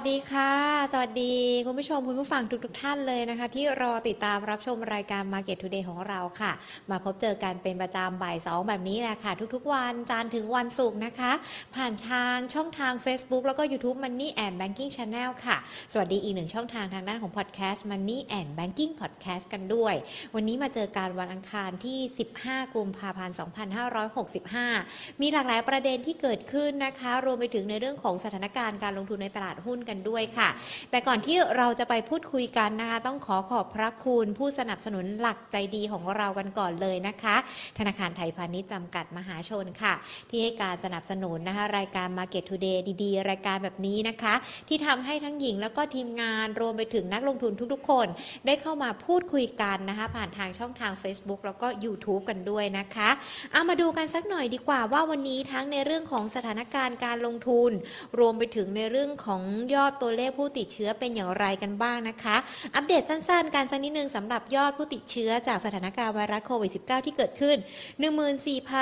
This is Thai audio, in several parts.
วัสดีค่ะ สวัสดีคุณผู้ชมคุณผู้ฟังทุกๆทท่านเลยนะคะ ที่รอติดตามรับชมรายการ Market Today ของเราค่ะ มาพบเจอกันเป็นประจำบ่ายสองแบบนี้แหละค่ะ ทุกๆ วันจันทร์ถึงวันศุกร์นะคะ ผ่านทางช่องทาง Facebook แล้วก็ YouTube Money and Banking Channel ค่ะ สวัสดีอีกหนึ่งช่องทางทางด้านของ Podcast Money and Banking Podcast กันด้วย วันนี้มาเจอการวันอังคารที่ 15 กุมภาพันธ์ 2565 มีหลากหลายประเด็นที่เกิดขึ้นนะคะ รวมไปถึงในเรื่องของสถานการณ์การลงทุนในตลาดหุ้นกันด้วยค่ะ แต่ก่อนที่เราจะไปพูดคุยกันนะคะ ต้องขอขอบพระคุณผู้สนับสนุนหลักใจดีของเรากันก่อนเลยนะคะ ธนาคารไทยพาณิชย์จำกัดมหาชนค่ะ ที่ให้การสนับสนุนนะคะ รายการ Market Today ดีๆ รายการแบบนี้นะคะ ที่ทำให้ทั้งหญิงแล้วก็ทีมงานรวมไปถึงนักลงทุนทุกๆ คน ได้เข้ามาพูดคุยกันนะคะ ผ่านทางช่องทาง Facebook แล้วก็ YouTube กันด้วยนะคะเอามาดูกันสักหน่อยดีกว่าว่าวันนี้ทั้งในเรื่องของสถานการณ์การลงทุน รวมไปถึงในเรื่องของยอดตัวเลขผู้ติดเชื้อเป็นอย่างไรกันบ้างนะคะ อัปเดตสั้นๆ การสักนิดนึงสำหรับยอดผู้ติดเชื้อจากสถานการณ์ไวรัสโควิด -19 ที่เกิดขึ้น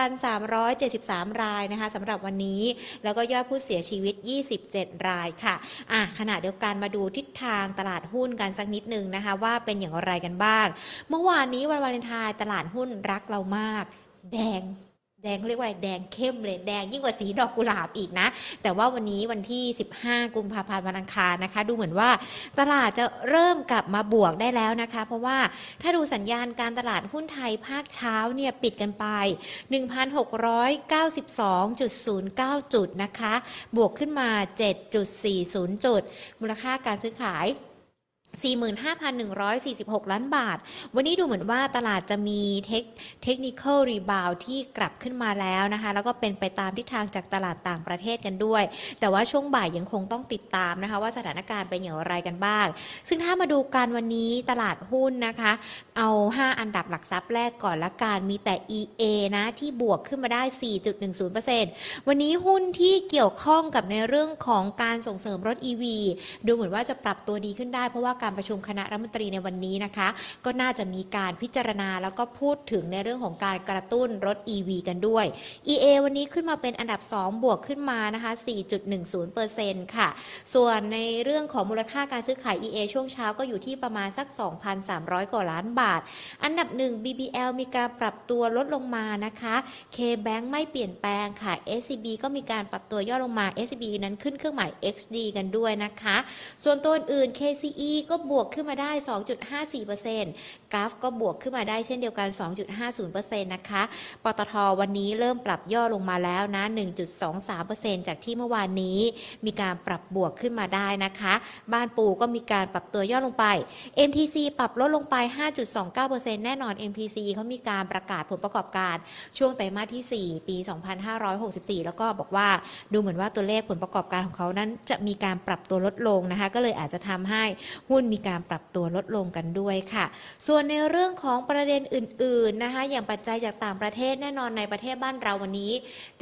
14,373 รายนะคะสำหรับวันนี้ แล้วก็ยอดผู้เสียชีวิต 27 รายค่ะอะขณะเดียวกันมาดูทิศทางตลาดหุ้นกันสักนิดนึงนะคะ ว่าเป็นอย่างไรกันบ้าง เมื่อวานนี้วันวาเลนไทน์ตลาดหุ้นรักเรามาก แดง แดงเขาเรียกว่าอะไรแดงเข้มเลยแดงยิ่งกว่าสีดอกกุหลาบอีกนะ แต่ว่าวันนี้วันที่ 15 กุมภาพันธ์วันอังคารนะคะ ดูเหมือนว่าตลาดจะเริ่มกลับมาบวกได้แล้วนะคะ เพราะว่าถ้าดูสัญญาณการตลาดหุ้นไทยภาคเช้าเนี่ยปิดกันไป 1,692.09 จุดนะคะ บวกขึ้นมา 7.40 จุด มูลค่าการซื้อขาย 45,146 ล้านบาท วันนี้ดูเหมือนว่าตลาดจะมีเทคเทคนิคอลรีบาวที่กลับขึ้นมาแล้วนะคะ แล้วก็เป็นไปตามทิศทางจากตลาดต่างประเทศกันด้วย แต่ว่าช่วงบ่ายยังคงต้องติดตามนะคะ ว่าสถานการณ์เป็นอย่างไรกันบ้าง ซึ่งถ้ามาดูการวันนี้ตลาดหุ้นนะคะ เอา 5 อันดับหลักทรัพย์แรกก่อนละกันมีแต่ EA นะที่บวกขึ้นมาได้ 4.10%วันนี้หุ้นที่เกี่ยวข้องกับในเรื่องของการส่งเสริมรถ EV ดูเหมือนว่าจะปรับตัวดีขึ้นได้เพราะว่าการการประชุมคณะรัฐมนตรีในวันนี้นะคะ ก็น่าจะมีการพิจารณาแล้วก็พูดถึงในเรื่องของการกระตุ้นรถ EV กันด้วย EA วันนี้ขึ้นมาเป็นอันดับ 2 บวกขึ้นมานะคะ 4.10%ค่ะ ส่วนในเรื่องของมูลค่าการซื้อขาย EA ช่วงเช้าก็อยู่ที่ประมาณสัก 2,300 กว่าล้านบาท อันดับ 1 BBL มีการปรับตัวลดลงมานะคะ KBank ไม่เปลี่ยนแปลงค่ะ SCB ก็มีการปรับตัวย่อลงมา SCB นั้นขึ้นเครื่องหมาย XD กันด้วยนะคะ ส่วนตัวอื่น KCE ก็บวกขึ้นมาได้ 2.54%กราฟก็บวกขึ้นมาได้เช่นเดียวกัน 2.50%นะคะ ปตทวันนี้เริ่มปรับย่อลงมาแล้วนะ 1.23%จากที่เมื่อวานนี้มีการปรับบวกขึ้นมาได้นะคะ บ้านปูก็มีการปรับตัวย่อลงไป MTC ปรับลดลงไป 5.29%แน่นอน MTC เขามีการประกาศผลประกอบการช่วงไตรมาสที่ 4 ปี 2564 แล้วก็บอกว่าดูเหมือนว่าตัวเลขผลประกอบการของเขานั้นจะมีการปรับตัวลดลงนะคะ ก็เลยอาจจะทำให้หุ้นมีการปรับตัวลดลงกันด้วยค่ะ ส่ววนในเรื่องของประเด็นอื่นๆนะคะอย่างปัจจัยจากต่างประเทศแน่นอนในประเทศบ้านเราวันนี้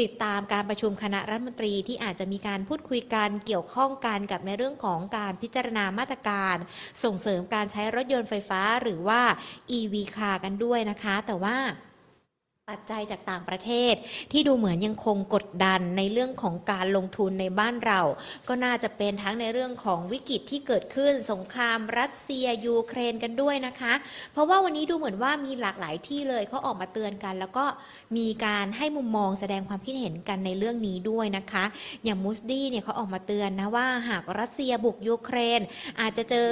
ติดตามการประชุมคณะรัฐมนตรีที่อาจจะมีการพูดคุยกันเกี่ยวข้องกันกับในเรื่องของการพิจารณามาตรการ ส่งเสริมการใช้รถยนต์ไฟฟ้าหรือว่า EV car กันด้วยนะคะ แต่ว่า ปัจจัยจากต่างประเทศ ที่ดูเหมือนยังคงกดดันในเรื่องของการลงทุนในบ้านเรา ก็น่าจะเป็นทั้งในเรื่องของวิกฤตที่เกิดขึ้น สงครามรัสเซียยูเครนกันด้วยนะคะ เพราะว่าวันนี้ดูเหมือนว่ามีหลากหลายที่เลยเขาออกมาเตือนกัน แล้วก็มีการให้มุมมองแสดงความคิดเห็นกันในเรื่องนี้ด้วยนะคะ อย่างมูสดี้เนี่ยเขาออกมาเตือนนะว่าหากรัสเซียบุกยูเครน อาจจะเจอ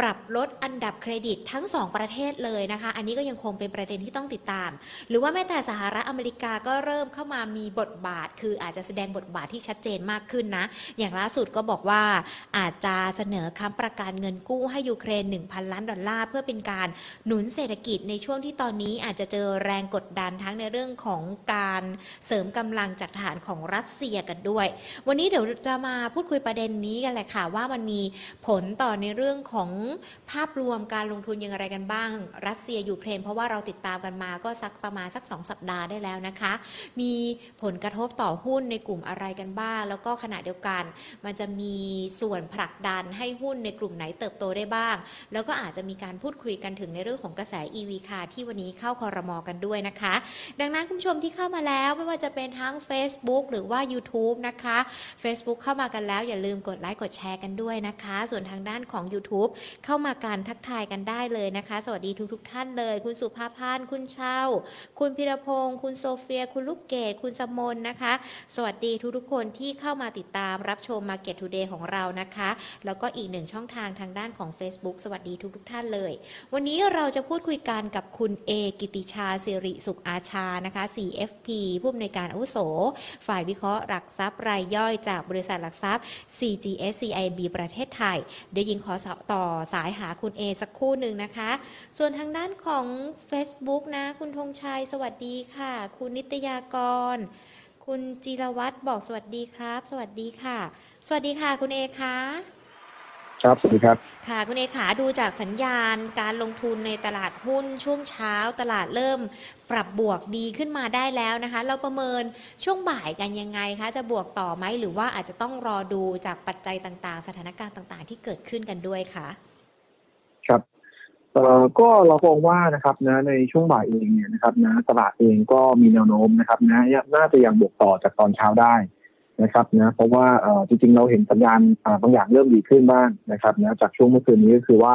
ปรับลดอันดับเครดิตทั้ง 2 ประเทศเลยนะคะ อันนี้ก็ยังคงเป็นประเด็นที่ต้องติดตาม หรือว่าแม้แต่สหรัฐอเมริกาก็เริ่มเข้ามามีบทบาท คืออาจจะแสดงบทบาทที่ชัดเจนมากขึ้นนะ อย่างล่าสุดก็บอกว่าอาจจะเสนอค้ำประกันเงินกู้ให้ยูเครน 1,000 ล้านดอลลาร์เพื่อเป็นการหนุนเศรษฐกิจในช่วงที่ตอนนี้อาจจะเจอแรงกดดันทั้งในเรื่องของการเสริมกำลังจากฐานของรัสเซียกันด้วย วันนี้เดี๋ยวจะมาพูดคุยประเด็นนี้กันแหละค่ะว่ามันมีผลต่อในเรื่องของภาพรวมการลงทุนยังอะไรกันบ้าง รัสเซียยูเครน เพราะว่าเราติดตามกันมาก็สักประมาณสัก 2 สัปดาห์ได้แล้วนะคะ มีผลกระทบต่อหุ้นในกลุ่มอะไรกันบ้าง แล้วก็ขณะเดียวกัน มันจะมีส่วนผลักดันให้หุ้นในกลุ่มไหนเติบโตได้บ้าง แล้วก็อาจจะมีการพูดคุยกันถึงในเรื่องของกระแส EV คาที่วันนี้เข้าคอรมอกันด้วยนะคะ ดังนั้นคุณผู้ชมที่เข้ามาแล้วไม่ว่าจะเป็นทั้ง Facebook หรือว่า YouTube นะคะ Facebook เข้ามากันแล้วอย่าลืมกดไลค์กดแชร์กันด้วยนะคะ ส่วนทางด้านของ YouTube เข้ามาการทักทายกันได้เลยนะคะ สวัสดีทุกทท่านเลย คุณสุภาพันคุณเช่า คุณพิรพงศ์คุณโซเฟีย คุณลูกเกดคุณสมนนะคะ สวัสดีทุกๆคนที่เข้ามาติดตามรับชม Market Today ของเรานะคะ แล้วก็อีกหนึ่งช่องทางทางด้านของ Facebook สวัสดีทุกๆท่านเลย วันนี้เราจะพูดคุยกันกับคุณเอกิติชาสิริสุขอาชานะคะ CFP ผู้อำนวยการอาวุโส ฝ่ายวิเคราะห์หลักทรัพย์รายย่อยจากบริษัทหลักทรัพย์ CGS CIB ประเทศไทยเดี๋ยวยิงขอต่อสายหาคุณเอสักครู่หนึ่งนะคะ ส่วนทางด้านของ Facebook นะ คุณธงชัยสวัสดีค่ะ คุณนิตยากร คุณจิรวัตรบอกสวัสดีครับ สวัสดีค่ะ สวัสดีค่ะคุณเอคะครับสวัสดีครับ ค่ะ คุณเอขาดูจากสัญญาณการลงทุนในตลาดหุ้นช่วงเช้าตลาดเริ่มปรับบวกดีขึ้นมาได้แล้วนะคะ เราประเมินช่วงบ่ายกันยังไงคะ จะบวกต่อไหมหรือว่าอาจจะต้องรอดูจากปัจจัยต่างๆ สถานการณ์ต่างๆ ที่เกิดขึ้นกันด้วยคะครับ เอ่อก็เรามองว่านะครับนะในช่วงบ่ายเองเนี่ยนะครับนะตลาดเองก็มีแนวโน้มนะครับนะน่าจะยังบวกต่อจากตอนเช้าได้นะครับนะเพราะว่าเอ่อจริงๆเราเห็นสัญญาณอ่าบางอย่างเริ่มดีขึ้นบ้างนะครับนะจากช่วงเมื่อคืนนี้ก็คือว่า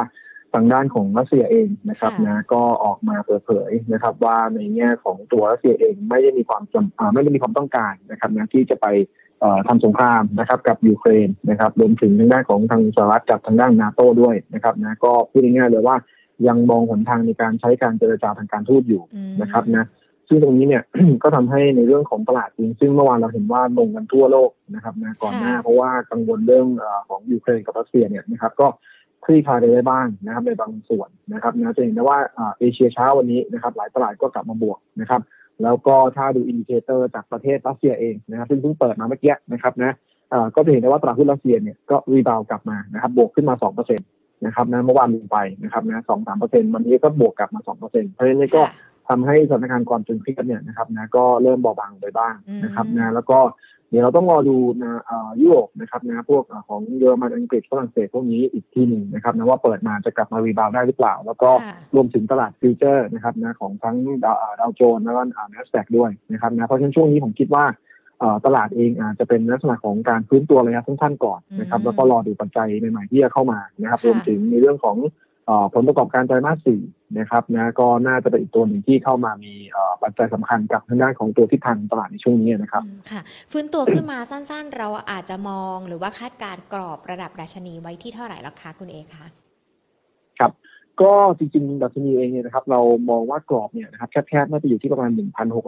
ทางด้านของรัสเซียเองนะครับค่ะนะก็ออกมาเปิดเผยนะครับ ว่าในแง่ของตัวรัสเซียเองไม่ได้มีความจำอ่าไม่ได้มีความต้องการนะครับนะที่จะไปเอ่อทำสงครามนะครับกับยูเครนนะครับรวมถึงทางด้านของทางสหรัฐกับทางด้านนาโต้ด้วยนะครับนะก็พูดง่ายๆเลยว่า ยังมองหนทางในการใช้การเจรจาทางการทูตอยู่อืมนะครับนะซึ่งตรงนี้เนี่ยก็ทำให้ในเรื่องของตลาดจริงซึ่งเมื่อวานเราเห็นว่าลงกันทั่วโลกนะครับนะก่อนหน้าเพราะว่ากังวลเรื่องเออของยูเครนกับรัสเซียเนี่ยนะครับก็คลี่คลายไปได้บ้างนะครับในบางส่วนนะครับนะจะเห็นได้ว่าอ่าเอเชียเช้าวันนี้นะครับหลายตลาดก็กลับมาบวกนะครับแล้วก็ถ้าดู indicator จากประเทศรัสเซียเองนะครับซึ่งเพิ่งเปิดมาเมื่อกี้นะครับนะเอ่อก็จะเห็นได้ว่าตลาดหุ้นรัสเซียเนี่ยก็ rebound กลับมานะครับบวกขึ้นมา2%นะครับนะเมื่อวานลงไปนะครับนะสองสามเปอร์เซ็นต์วันนี้ก็บวกกลับมา2%เพราะฉะนั้นก็ค่ะทำให้สถานการณ์ความตึงเครียดเนี่ยนะครับนะก็เริ่มเบาบางไปบ้างนะครับอืมนะแล้วก็เดี๋ยวเราต้องรอดูนะเอ่อยุโรปนะครับนะพวกเอ่อของเยอรมันอังกฤษฝรั่งเศสพวกนี้อีกทีหนึ่งนะครับนะว่าเปิดมาจะกลับมา rebound ได้หรือเปล่า แล้วก็ค่ะรวมถึงตลาด future นะครับนะของทั้งดาวอ่าดาวโจนส์แล้วก็อ่า NASDAQ ด้วยนะครับนะเพราะฉะนั้นช่วงนี้ผมคิดว่าเอ่อ ตลาดเองอาจจะเป็นลักษณะของการฟื้นตัวระยะสั้นๆก่อนนะครับอืมแล้วก็รอดูปัจจัยใหม่ๆที่จะเข้ามานะครับค่ะรวมถึงในเรื่องของเอ่อผลประกอบการไตรมาสสี่นะครับนะก็น่าจะเป็นอีกตัวหนึ่งที่เข้ามามีเอ่อปัจจัยสำคัญกับทางด้านของตัวทิศทางตลาดในช่วงนี้นะครับอืมค่ะฟื้นตัวขึ้นมาสั้นๆ เราอาจจะมองหรือว่าคาดการณ์กรอบระดับดัชนีไว้ที่เท่าไหร่แล้วคะคุณเอคะ ก็จริงๆดัชนีเองเนี่ยนะครับ เรามองว่ากรอบเนี่ยนะครับแคบๆน่าจะอยู่ที่ประมาณ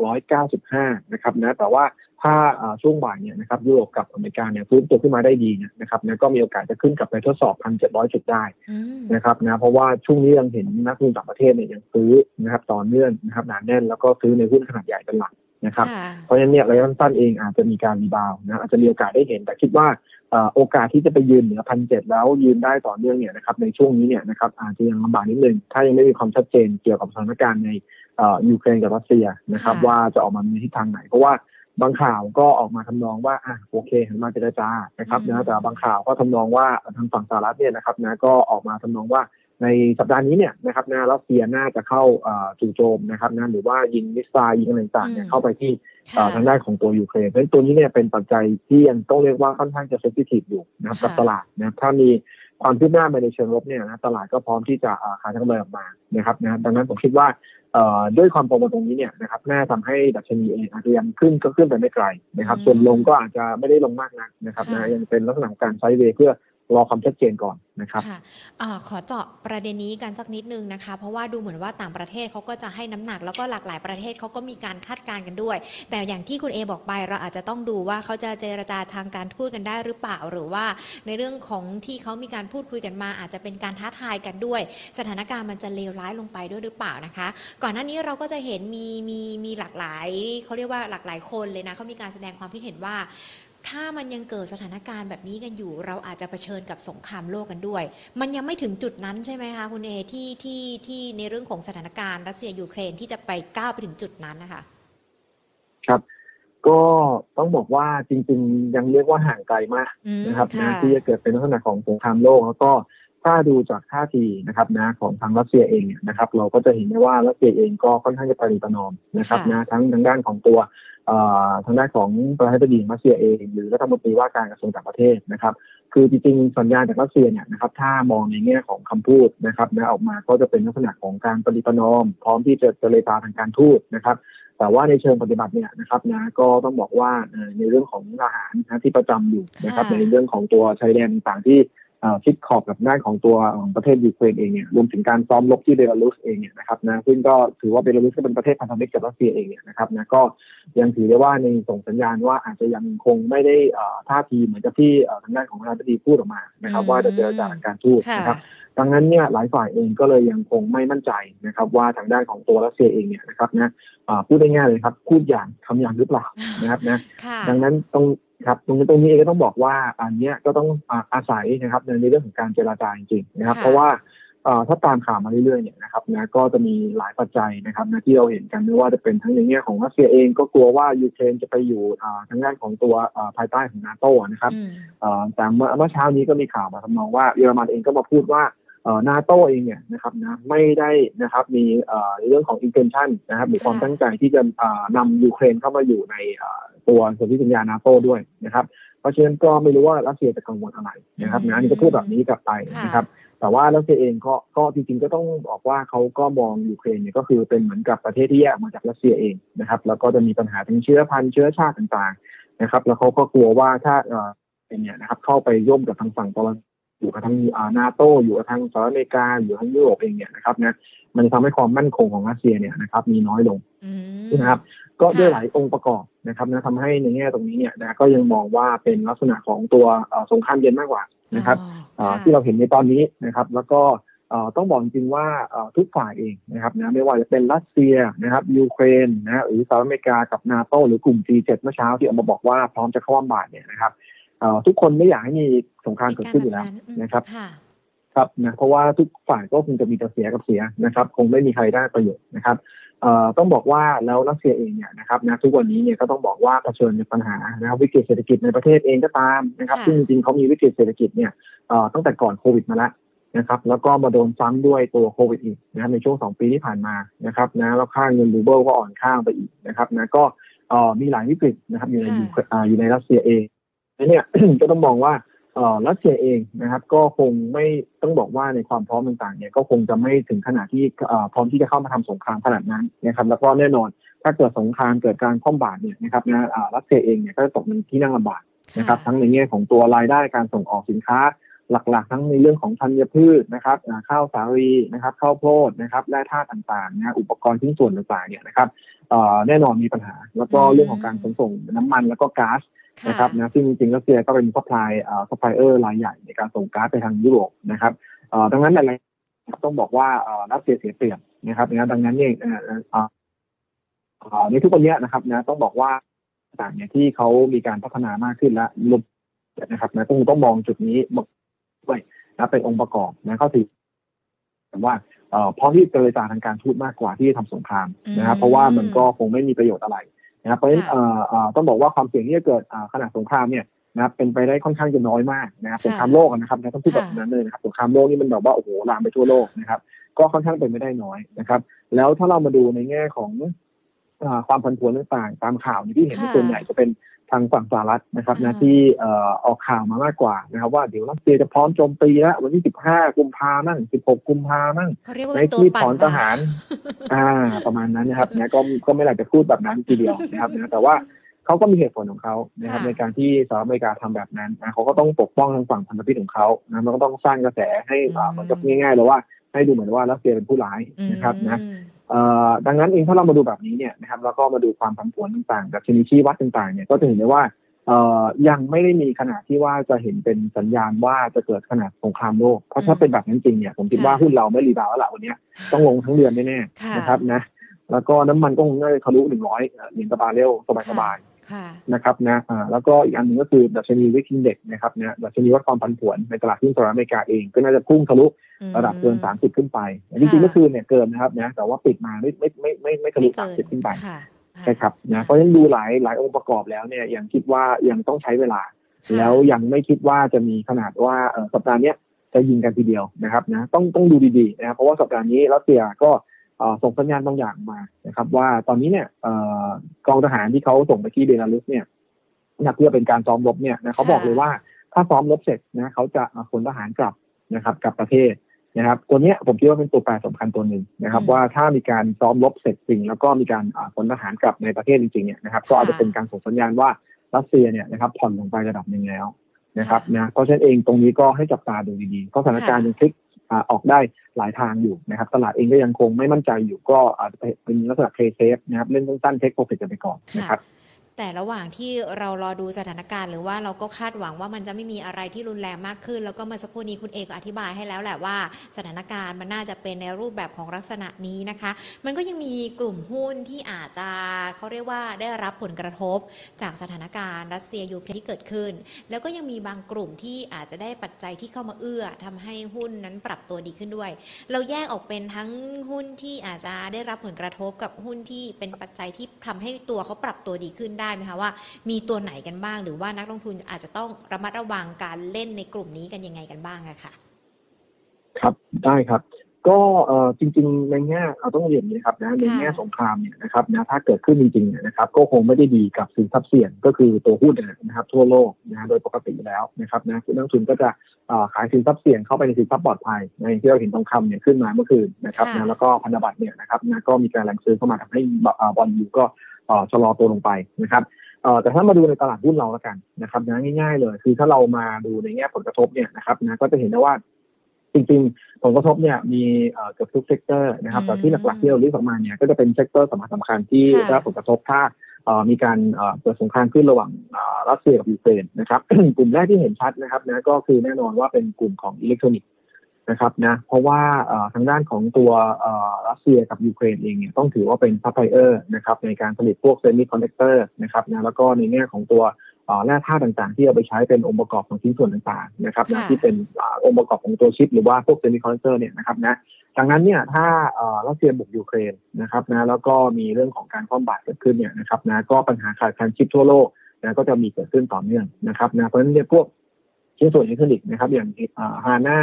1,695 นะครับนะแต่ว่าถ้าอ่าช่วงบ่ายเนี่ยนะครับยุโรปกับอเมริกาเนี่ยฟื้นตัวขึ้นมาได้ดีเนี่ยนะครับนะก็มีโอกาสจะขึ้นกลับไปทดสอบ 1,700 จุดได้อืมนะครับนะเพราะว่าช่วงนี้ยังเห็นนักลงทุนต่างประเทศเนี่ยยังซื้อนะครับต่อเนื่องนะครับหนาแน่นแล้วก็ซื้อในหุ้นขนาดใหญ่เป็นหลัก นะครับค่ะเพราะฉะนั้นเนี่ยระยะสั้นๆเองอาจจะมีการ rebound นะอาจจะมีโอกาสได้เห็น แต่คิดว่าเอ่อโอกาสที่จะไปยืนเหนือพันเจ็ดแล้วยืนได้ต่อเนื่องเนี่ยนะครับในช่วงนี้เนี่ยนะครับอาจจะยังลำบากนิดนึงถ้ายังไม่มีความชัดเจนเกี่ยวกับสถานการณ์ในเอ่อยูเครนกับรัสเซียนะครับค่ะว่าจะออกมาในทิศทางไหน เพราะว่าบางข่าวก็ออกมาทำนองว่าอะโอเคหันมาเจรจานะครับนะแต่บางข่าวก็ทำนองว่าทางฝั่งสหรัฐเนี่ยนะครับนะก็ออกมาทำนองว่า ในสัปดาห์นี้เนี่ยนะครับนะรัสเซียน่าจะเข้าเอ่อจู่โจมนะครับนะหรือว่ายิง missile ยิงอะไรต่างๆเนี่ยเข้าไปที่เอ่อทางด้านของตัวยูเครนเพราะฉะนั้นตัวนี้เนี่ยเป็นปัจจัยที่ยังต้องเรียกว่าค่อนข้างจะ sensitive อยู่นะครับค่ะกับตลาดนะครับถ้ามีความคืบหน้าไปในเชิงลบเนี่ยนะตลาดก็พร้อมที่จะเอ่อขายทั้งเบอร์ออกมานะครับนะดังนั้นผมคิดว่าเอ่อด้วยความโปรโมทตรงนี้เนี่ยนะครับน่าทำให้ดัชนีเองอาจจะยังขึ้นก็ขึ้นไปไม่ไกลนะครับอืมส่วนลงก็อาจจะไม่ได้ลงมากนักนะครับค่ะนะยังเป็นลักษณะของการไซด์เวย์เพื่อ รอความชัดเจนก่อนนะครับค่ะขอเจาะประเด็นนี้กันสักนิดนึงนะคะ เพราะว่าดูเหมือนว่าต่างประเทศเขาก็จะให้น้ำหนักแล้วก็หลากหลายประเทศเขาก็มีการคาดการณ์กันด้วย แต่อย่างที่คุณเอบอกไปเราอาจจะต้องดูว่าเขาจะเจรจาทางการทูตกันได้หรือเปล่า หรือว่าในเรื่องของที่เขามีการพูดคุยกันมา อาจจะเป็นการท้าทายกันด้วย สถานการณ์มันจะเลวร้ายลงไปด้วยหรือเปล่านะคะ ก่อนหน้านี้เราก็จะเห็นมีมีมีหลากหลายเขาเรียกว่าหลากหลายคนเลยนะเขามีการแสดงความคิดเห็นว่า ถ้ามันยังเกิดสถานการณ์แบบนี้กันอยู่ เราอาจจะเผชิญกับสงครามโลกกันด้วย มันยังไม่ถึงจุดนั้นใช่ไหมคะคุณเอที่ที่ที่ในเรื่องของสถานการณ์รัสเซียยูเครนที่จะไปก้าวไปถึงจุดนั้นนะคะครับ ก็ต้องบอกว่าจริง ๆ ยังเรียกว่าห่างไกลมากอืมนะครับค่ะนะที่จะเกิดเป็นลักษณะของสงครามโลกแล้วก็ถ้าดูจากท่าทีนะครับนะของทางรัสเซียเองเนี่ยนะครับ เราก็จะเห็นได้ว่ารัสเซียเองก็ค่อนข้างจะปฏิประนอมนะครับค่ะนะทั้งทางด้านของตัวเอ่อ ทางด้านของประธานาธิบดีรัสเซียเอง หรือรัฐมนตรีว่าการกระทรวงต่างประเทศนะครับ คือจริงๆสัญญาณจากรัสเซียเนี่ยนะครับ ถ้ามองในแง่ของคำพูดนะครับนะออกมาก็จะเป็นลักษณะของการปฏิประนอม พร้อมที่จะเจรจาทางการทูตนะครับ แต่ว่าในเชิงปฏิบัติเนี่ยนะครับนะก็ต้องบอกว่าเอ่อในเรื่องของทหารนะที่ประจำอยู่นะครับค่ะในเรื่องของตัวชายแดนต่างๆที่เอ่อ ชิดขอบกับด้านของตัวของประเทศยูเครนเองเนี่ยรวมถึงการซ้อมรบที่เบลารุสเองเนี่ยนะครับนะซึ่งก็ถือว่าเบลารุสก็เป็นประเทศพันธมิตรกับรัสเซียเองเนี่ยนะครับนะก็ยังถือได้ว่าในส่งสัญญาณว่าอาจจะยังคงไม่ได้เอ่อท่าทีเหมือนกับที่เอ่อทางด้านของประธานาธิบดีพูดออกมานะครับอืมว่าจะเจรจาทางการทูตค่ะนะครับ ดังนั้นเนี่ยหลายฝ่ายเองก็เลยยังคงไม่มั่นใจนะครับ ว่าทางด้านของตัวรัสเซียเองเนี่ยนะครับนะอ่าพูดได้ง่ายเลยครับพูดอย่างทำอย่างหรือเปล่านะครับนะค่ะดังนั้นตรงครับตรงนี้ตรงนี้เองก็ต้องบอกว่าอันเนี้ยก็ต้องอาอาศัยนะครับในเรื่องของการเจรจาจริงๆนะครับค่ะเพราะว่าเอ่อถ้าตามข่าวมาเรื่อยๆเนี่ยนะครับนะก็จะมีหลายปัจจัยนะครับนะที่เราเห็นกันไม่ว่าจะเป็นทั้งในแง่ของรัสเซียเองก็กลัวว่ายูเครนจะไปอยู่อ่าทางด้านของตัวอ่าภายใต้ของนาโตนะครับอืมเอ่อแต่เมื่อเมื่อเช้านี้ก็มีข่าวมาทำนองว่าเยอรมันเองก็มาพูดว่าเอ่อ นาโตเองเนี่ยนะครับนะไม่ได้นะครับมีเอ่อในเรื่องของ intention นะครับหรือความค่ะตั้งใจที่จะอ่านำยูเครนเข้ามาอยู่ในเอ่อตัวสนธิสัญญานาโตด้วยนะครับ เพราะฉะนั้นก็ไม่รู้ว่ารัสเซียจะกังวลอะไรนะครับอืมนะอันนี่ก็พูดแบบนี้กลับไปค่ะนะครับ แต่ว่ารัสเซียเองก็ก็จริงๆก็ต้องบอกว่าเขาก็มองยูเครนเนี่ยก็คือเป็นเหมือนกับประเทศที่แยกออกมาจากรัสเซียเองนะครับ แล้วก็จะมีปัญหาทั้งเชื้อพันธุ์เชื้อชาติต่างๆนะครับ แล้วเขาก็กลัวว่าถ้าเอ่อเนี่ยนะครับเข้าไปร่วมกับทางฝั่งตะวัน อยู่กับทางอ่านาโตอยู่กับทางสหรัฐอเมริกาอยู่ทางยุโรปเองเนี่ยนะครับนะมันจะทำให้ความมั่นคงของรัสเซียเนี่ยนะครับ มีน้อยลงอืมนะครับ ก็ค่ะด้วยหลายองค์ประกอบนะครับนะทำให้ในแง่ตรงนี้เนี่ยนะก็ยังมองว่าเป็นลักษณะของตัวเอ่อสงครามเย็นมากกว่านะครับอ๋อเอ่อค่ะที่เราเห็นในตอนนี้นะครับ แล้วก็เอ่อต้องบอกจริงๆว่าเอ่อทุกฝ่ายเองนะครับนะไม่ว่าจะเป็นรัสเซียนะครับยูเครนนะหรือสหรัฐอเมริกากับนาโตหรือกลุ่ม G7 เมื่อเช้าที่ออกมาบอกว่าพร้อมจะเข้าร่วมบาทเนี่ยนะครับเอ่อ ทุกคนไม่อยากให้มีสงครามเกิดขึ้นอยู่แล้วนะครับค่ะครับนะเพราะว่าทุกฝ่ายก็คงจะมีแต่เสียกับเสียนะครับ คงไม่มีใครได้ประโยชน์นะครับเอ่อต้องบอกว่าแล้วรัสเซียเองเนี่ยนะครับนะทุกวันนี้เนี่ยก็ต้องบอกว่าเผชิญกับปัญหานะครับวิกฤตเศรษฐกิจในประเทศเองก็ตามนะครับค่ะซึ่งจริงๆเขามีวิกฤตเศรษฐกิจเนี่ยเอ่อตั้งแต่ก่อนโควิดมาแล้วนะครับ แล้วก็มาโดนซ้ำด้วยตัวโควิดอีกนะครับในช่วงสองปีที่ผ่านมานะครับนะแล้วค่าเงินรูเบิลก็อ่อนค่าไปอีกนะครับนะก็เอ่อมีหลายวิกฤตนะครับอยู่ในยูเครนอ่าอยู่ในรัสเซียเอง เนี่ยก็ต้องมองว่าเอ่อรัสเซียเองนะครับ ก็คงไม่ต้องบอกว่าในความพร้อมต่างๆเนี่ยก็คงจะไม่ถึงขนาดที่เอ่อพร้อมที่จะเข้ามาทำสงครามขนาดนั้นนะครับ แล้วก็แน่นอนถ้าเกิดสงครามเกิดการคว่ำบาตรเนี่ยนะครับนะอ่ารัสเซียเองเนี่ยก็จะตกเป็นที่นั่งลำบากนะครับ ทั้งในแง่ของตัวรายได้การส่งออกสินค้าหลักๆ ทั้งในเรื่องของธัญพืชนะครับอ่าข้าวสาลีนะครับข้าวโพดนะครับแร่ธาตุต่างๆนะอุปกรณ์ชิ้นส่วนต่างๆเนี่ยนะครับเอ่อแน่นอนมีปัญหา แล้วก็เรื่องของการขนส่งน้ำมันแล้วก็ก๊าซ นะครับนะซึ่งจริงๆรัสเซียก็เป็น supply เอ่อซัพพลายเออร์รายใหญ่ในการส่งก๊าซไปทางยุโรปนะครับเอ่อดังนั้นอะไรต้องบอกว่าเอ่อรัสเซียเสียเปรียบนะครับนะดังนั้นเนี่ยเอ่อเอ่อเอ่อในทุกวันเนี้ยนะครับนะต้องบอกว่าต่างเนี่ยที่เขามีการพัฒนามากขึ้นแล้วรวมนะครับนะต้องต้องมองจุดนี้ด้วยนะเป็นองค์ประกอบนะเข้าถึงว่าเอ่อพร้อมที่จะเจรจาทางการทูตมากกว่าที่จะทำสงครามนะครับอืมเพราะว่ามันก็คงไม่มีประโยชน์อะไร นะครับเพราะฉะนั้นค่ะเอ่อเอ่อต้องบอกว่าความเสี่ยงที่จะเกิดอ่าขณะสงครามเนี่ยนะครับเป็นไปได้ค่อนข้างจะน้อยมากนะครับค่ะสงครามโลกอะนะครับนะต้องพูดแบบค่ะนั้นเลยนะครับสงครามโลกนี่มันแบบว่าโอ้โหลามไปทั่วโลกนะครับ ก็ค่อนข้างเป็นไม่ได้น้อยนะครับ แล้วถ้าเรามาดูในแง่ของอ่าความผันผวนต่างๆ ตามข่าวเนี่ยที่เห็นค่ะส่วนใหญ่จะเป็น ทางฝั่งสหรัฐนะครับนะอ่าที่เอ่อออกข่าวมามากกว่านะครับ ว่าเดี๋ยวรัสเซียจะพร้อมโจมตีแล้ววันที่ 15 กุมภาพันธ์16 กุมภาพันธ์เขาเรียกว่าในเป็นตัวที่ปั่ถอนนทหาร อ่า ประมาณนั้นนะครับนะก็ก็ไม่อยากจะพูดแบบนั้นทีเดียวนะครับนะแต่ว่าเขาก็มีเหตุผลของเขานะครับค่ะในการที่สหรัฐอเมริกาทำแบบนั้นนะเขาก็ต้องปกป้องทางฝั่งพันธมิตรของเขานะมันก็ต้องสร้างกระแสให้อ่าเหมือนกับง่ายๆเลยว่าให้ดูเหมือนว่ารัสเซียเป็นผู้ร้ายนะครับนะอืมเอ่อ ดังนั้นเองถ้าเรามาดูแบบนี้เนี่ยนะครับแล้วก็มาดูความผันผวนต่างๆแบบดัชนีชี้วัดต่างๆเนี่ยก็จะเห็นได้ว่าเอ่อยังไม่ได้มีขนาดที่ว่าจะเห็นเป็นสัญญาณว่าจะเกิดขนาดสงครามโลก เพราะถ้าเป็นแบบนั้นจริงเนี่ยผมคิดว่าหุ้นเราไม่ rebound แล้วล่ะวันเนี้ยต้องลงทั้งเดือนแน่ๆค่ะนะครับนะแล้วก็น้ำมันก็คงน่าจะทะลุหนึ่งร้อยเหรียญต่อบาร์เรลสบายๆค่ะ นะครับนะอ่าแล้วก็อีกอันหนึ่งก็คือดัชนีวิก i ินเด็กนะครับนะดัชนีวัดความผันผวนในตลาดหุ้นสหรัฐอเมริกาเองก็น่าจะพุ่งทะลุระดับเกิน 30 ขึ้นไปจริงๆเมื่อคืนเนี่ยเกินนะครับนะแต่ว่าปิดมาไม่ไม่ไม่ไม่ไม่ทะลุไม่เกิน30 ขึ้นไปค่ะใช่ครับนะเพราะฉะนั้นดูหลายหลายองค์ประกอบแล้วเนี่ยยังคิดว่ายังต้องใช้เวลาค่ะแล้วยังไม่คิดว่าจะมีขนาดว่าเอ่อสัปดาห์เนี้ยจะยิงกันทีเดียวนะครับนะต้องต้องดูดีๆนะครับเพราะว่าสัปดาห์นี้รัสเซียก็เอ่อ ส่งสัญญาณบางอย่างมานะครับ ว่าตอนนี้เนี่ยเอ่อกองทหารที่เขาส่งไปที่เบลารุสเนี่ยนะเพื่อเป็นการซ้อมรบเนี่ยนะเขาบอกเลยว่าถ้าซ้อมรบเสร็จนะเขาจะเอาขนทหารกลับนะครับ กลับประเทศนะครับ ตัวเนี้ยผมคิดว่าเป็นตัวแปรสำคัญตัวหนึ่งนะครับอืมว่าถ้ามีการซ้อมรบเสร็จจริง แล้วก็มีการอ่าขนทหารกลับในประเทศจริงๆเนี่ยนะครับก็อาจจะเป็นการส่งสัญญาณว่ารัสเซียเนี่ยนะครับผ่อนลงไประดับหนึ่งแล้วนะครับนะเพราะฉะนั้นเองตรงนี้ก็ให้จับตาดูดีๆเพราะสถานการณ์ยังพลิกอ่าออกได้ หลายทางอยู่นะครับ ตลาดเองก็ยังคงไม่มั่นใจอยู่ก็อาจจะเป็นลักษณะเทเซฟนะครับเล่นสั้นๆเทคโปรฟิตกันไปก่อนนะครับ แต่ระหว่างที่เรารอดูสถานการณ์ หรือว่าเราก็คาดหวังว่ามันจะไม่มีอะไรที่รุนแรงมากขึ้น แล้วก็เมื่อสักครู่นี้คุณเอกอธิบายให้แล้วแหละว่า สถานการณ์มันน่าจะเป็นในรูปแบบของลักษณะนี้นะคะ มันก็ยังมีกลุ่มหุ้นที่อาจจะเขาเรียกว่าได้รับผลกระทบจากสถานการณ์รัสเซียยูเครนที่เกิดขึ้น แล้วก็ยังมีบางกลุ่มที่อาจจะได้ปัจจัยที่เข้ามาเอื้อทำให้หุ้นนั้นปรับตัวดีขึ้นด้วย เราแยกออกเป็นทั้งหุ้นที่อาจจะได้รับผลกระทบกับหุ้นที่เป็นปัจจัยที่ทำให้ตัวเขาปรับตัวดีขึ้นได้ไหมคะว่ามีตัวไหนกันบ้าง หรือว่านักลงทุนอาจจะต้องระมัดระวังการเล่นในกลุ่มนี้กันยังไงกันบ้างอะค่ะ ครับได้ครับ ก็เอ่อจริง ๆ ในแง่เอาต้องเรียนอย่างนี้นะครับนะในแง่ค่ะสงครามเนี่ยนะครับนะถ้าเกิดขึ้นจริงๆเนี่ยนะครับ ก็คงไม่ได้ดีกับสินทรัพย์เสี่ยงก็คือตัวหุ้นนะครับ ทั่วโลกนะฮะโดยปกติอยู่แล้วนะครับนะนักลงทุนก็จะเอ่อขายสินทรัพย์เสี่ยงเข้าไปในสินทรัพย์ปลอดภัยในอย่างที่เราเห็นทองคำเนี่ยขึ้นมาเมื่อคืนนะครับค่ะนะแล้วก็พันธบัตรเนี่ยนะครับนะก็มีการแรงซื้อเข้ามาทำให้บอ่าบอลยูก็เอ่อ ชะลอตัวลงไปนะครับเอ่อแต่ถ้ามาดูในตลาดหุ้นเราแล้วกันนะครับนะง่ายๆเลย คือถ้าเรามาดูในแง่ผลกระทบเนี่ยนะครับนะก็จะเห็นได้ว่าจริงๆ ผลกระทบเนี่ยมีเอ่อเกือบทุก sector นะครับอืมแต่ที่หลักๆที่เรา list ออกมาเนี่ยก็จะเป็น sector สำคัญสำคัญที่ค่ะได้รับผลกระทบถ้าเอ่อมีการเอ่อเกิดสงครามขึ้นระหว่างเอ่อรัสเซียกับยูเครนนะครับกลุ่มแรกที่เห็นชัดนะครับนะก็คือแน่นอนว่าเป็นกลุ่มของอิเล็กทรอนิกส์ นะครับนะเพราะว่าเอ่อทางด้านของตัวเอ่อรัสเซียกับยูเครนเองเนี่ยต้องถือว่าเป็นซัพพลายเออร์นะครับในการผลิตพวก semiconductor นะครับนะแล้วก็ในแง่ของตัวเอ่อแร่ธาตุต่างๆ ที่เอาไปใช้เป็นองค์ประกอบของชิ้นส่วนต่างๆนะครับนะค่ะที่เป็นอ่าองค์ประกอบของตัวชิป หรือว่าพวก semiconductor เนี่ยนะครับนะดังนั้นเนี่ยถ้าเอ่อรัสเซียบุกยูเครนนะครับนะแล้วก็มีเรื่องของการคว่ำบาตรเกิดขึ้นเนี่ยนะครับนะก็ปัญหาขาดแคลนชิปทั่วโลกนะก็จะมีเกิดขึ้นต่อเนื่องนะครับนะเพราะฉะนั้นเนี่ยพวกชิ้นส่วนอิเล็กทรอนิกส์นะครับอย่างฮาน่า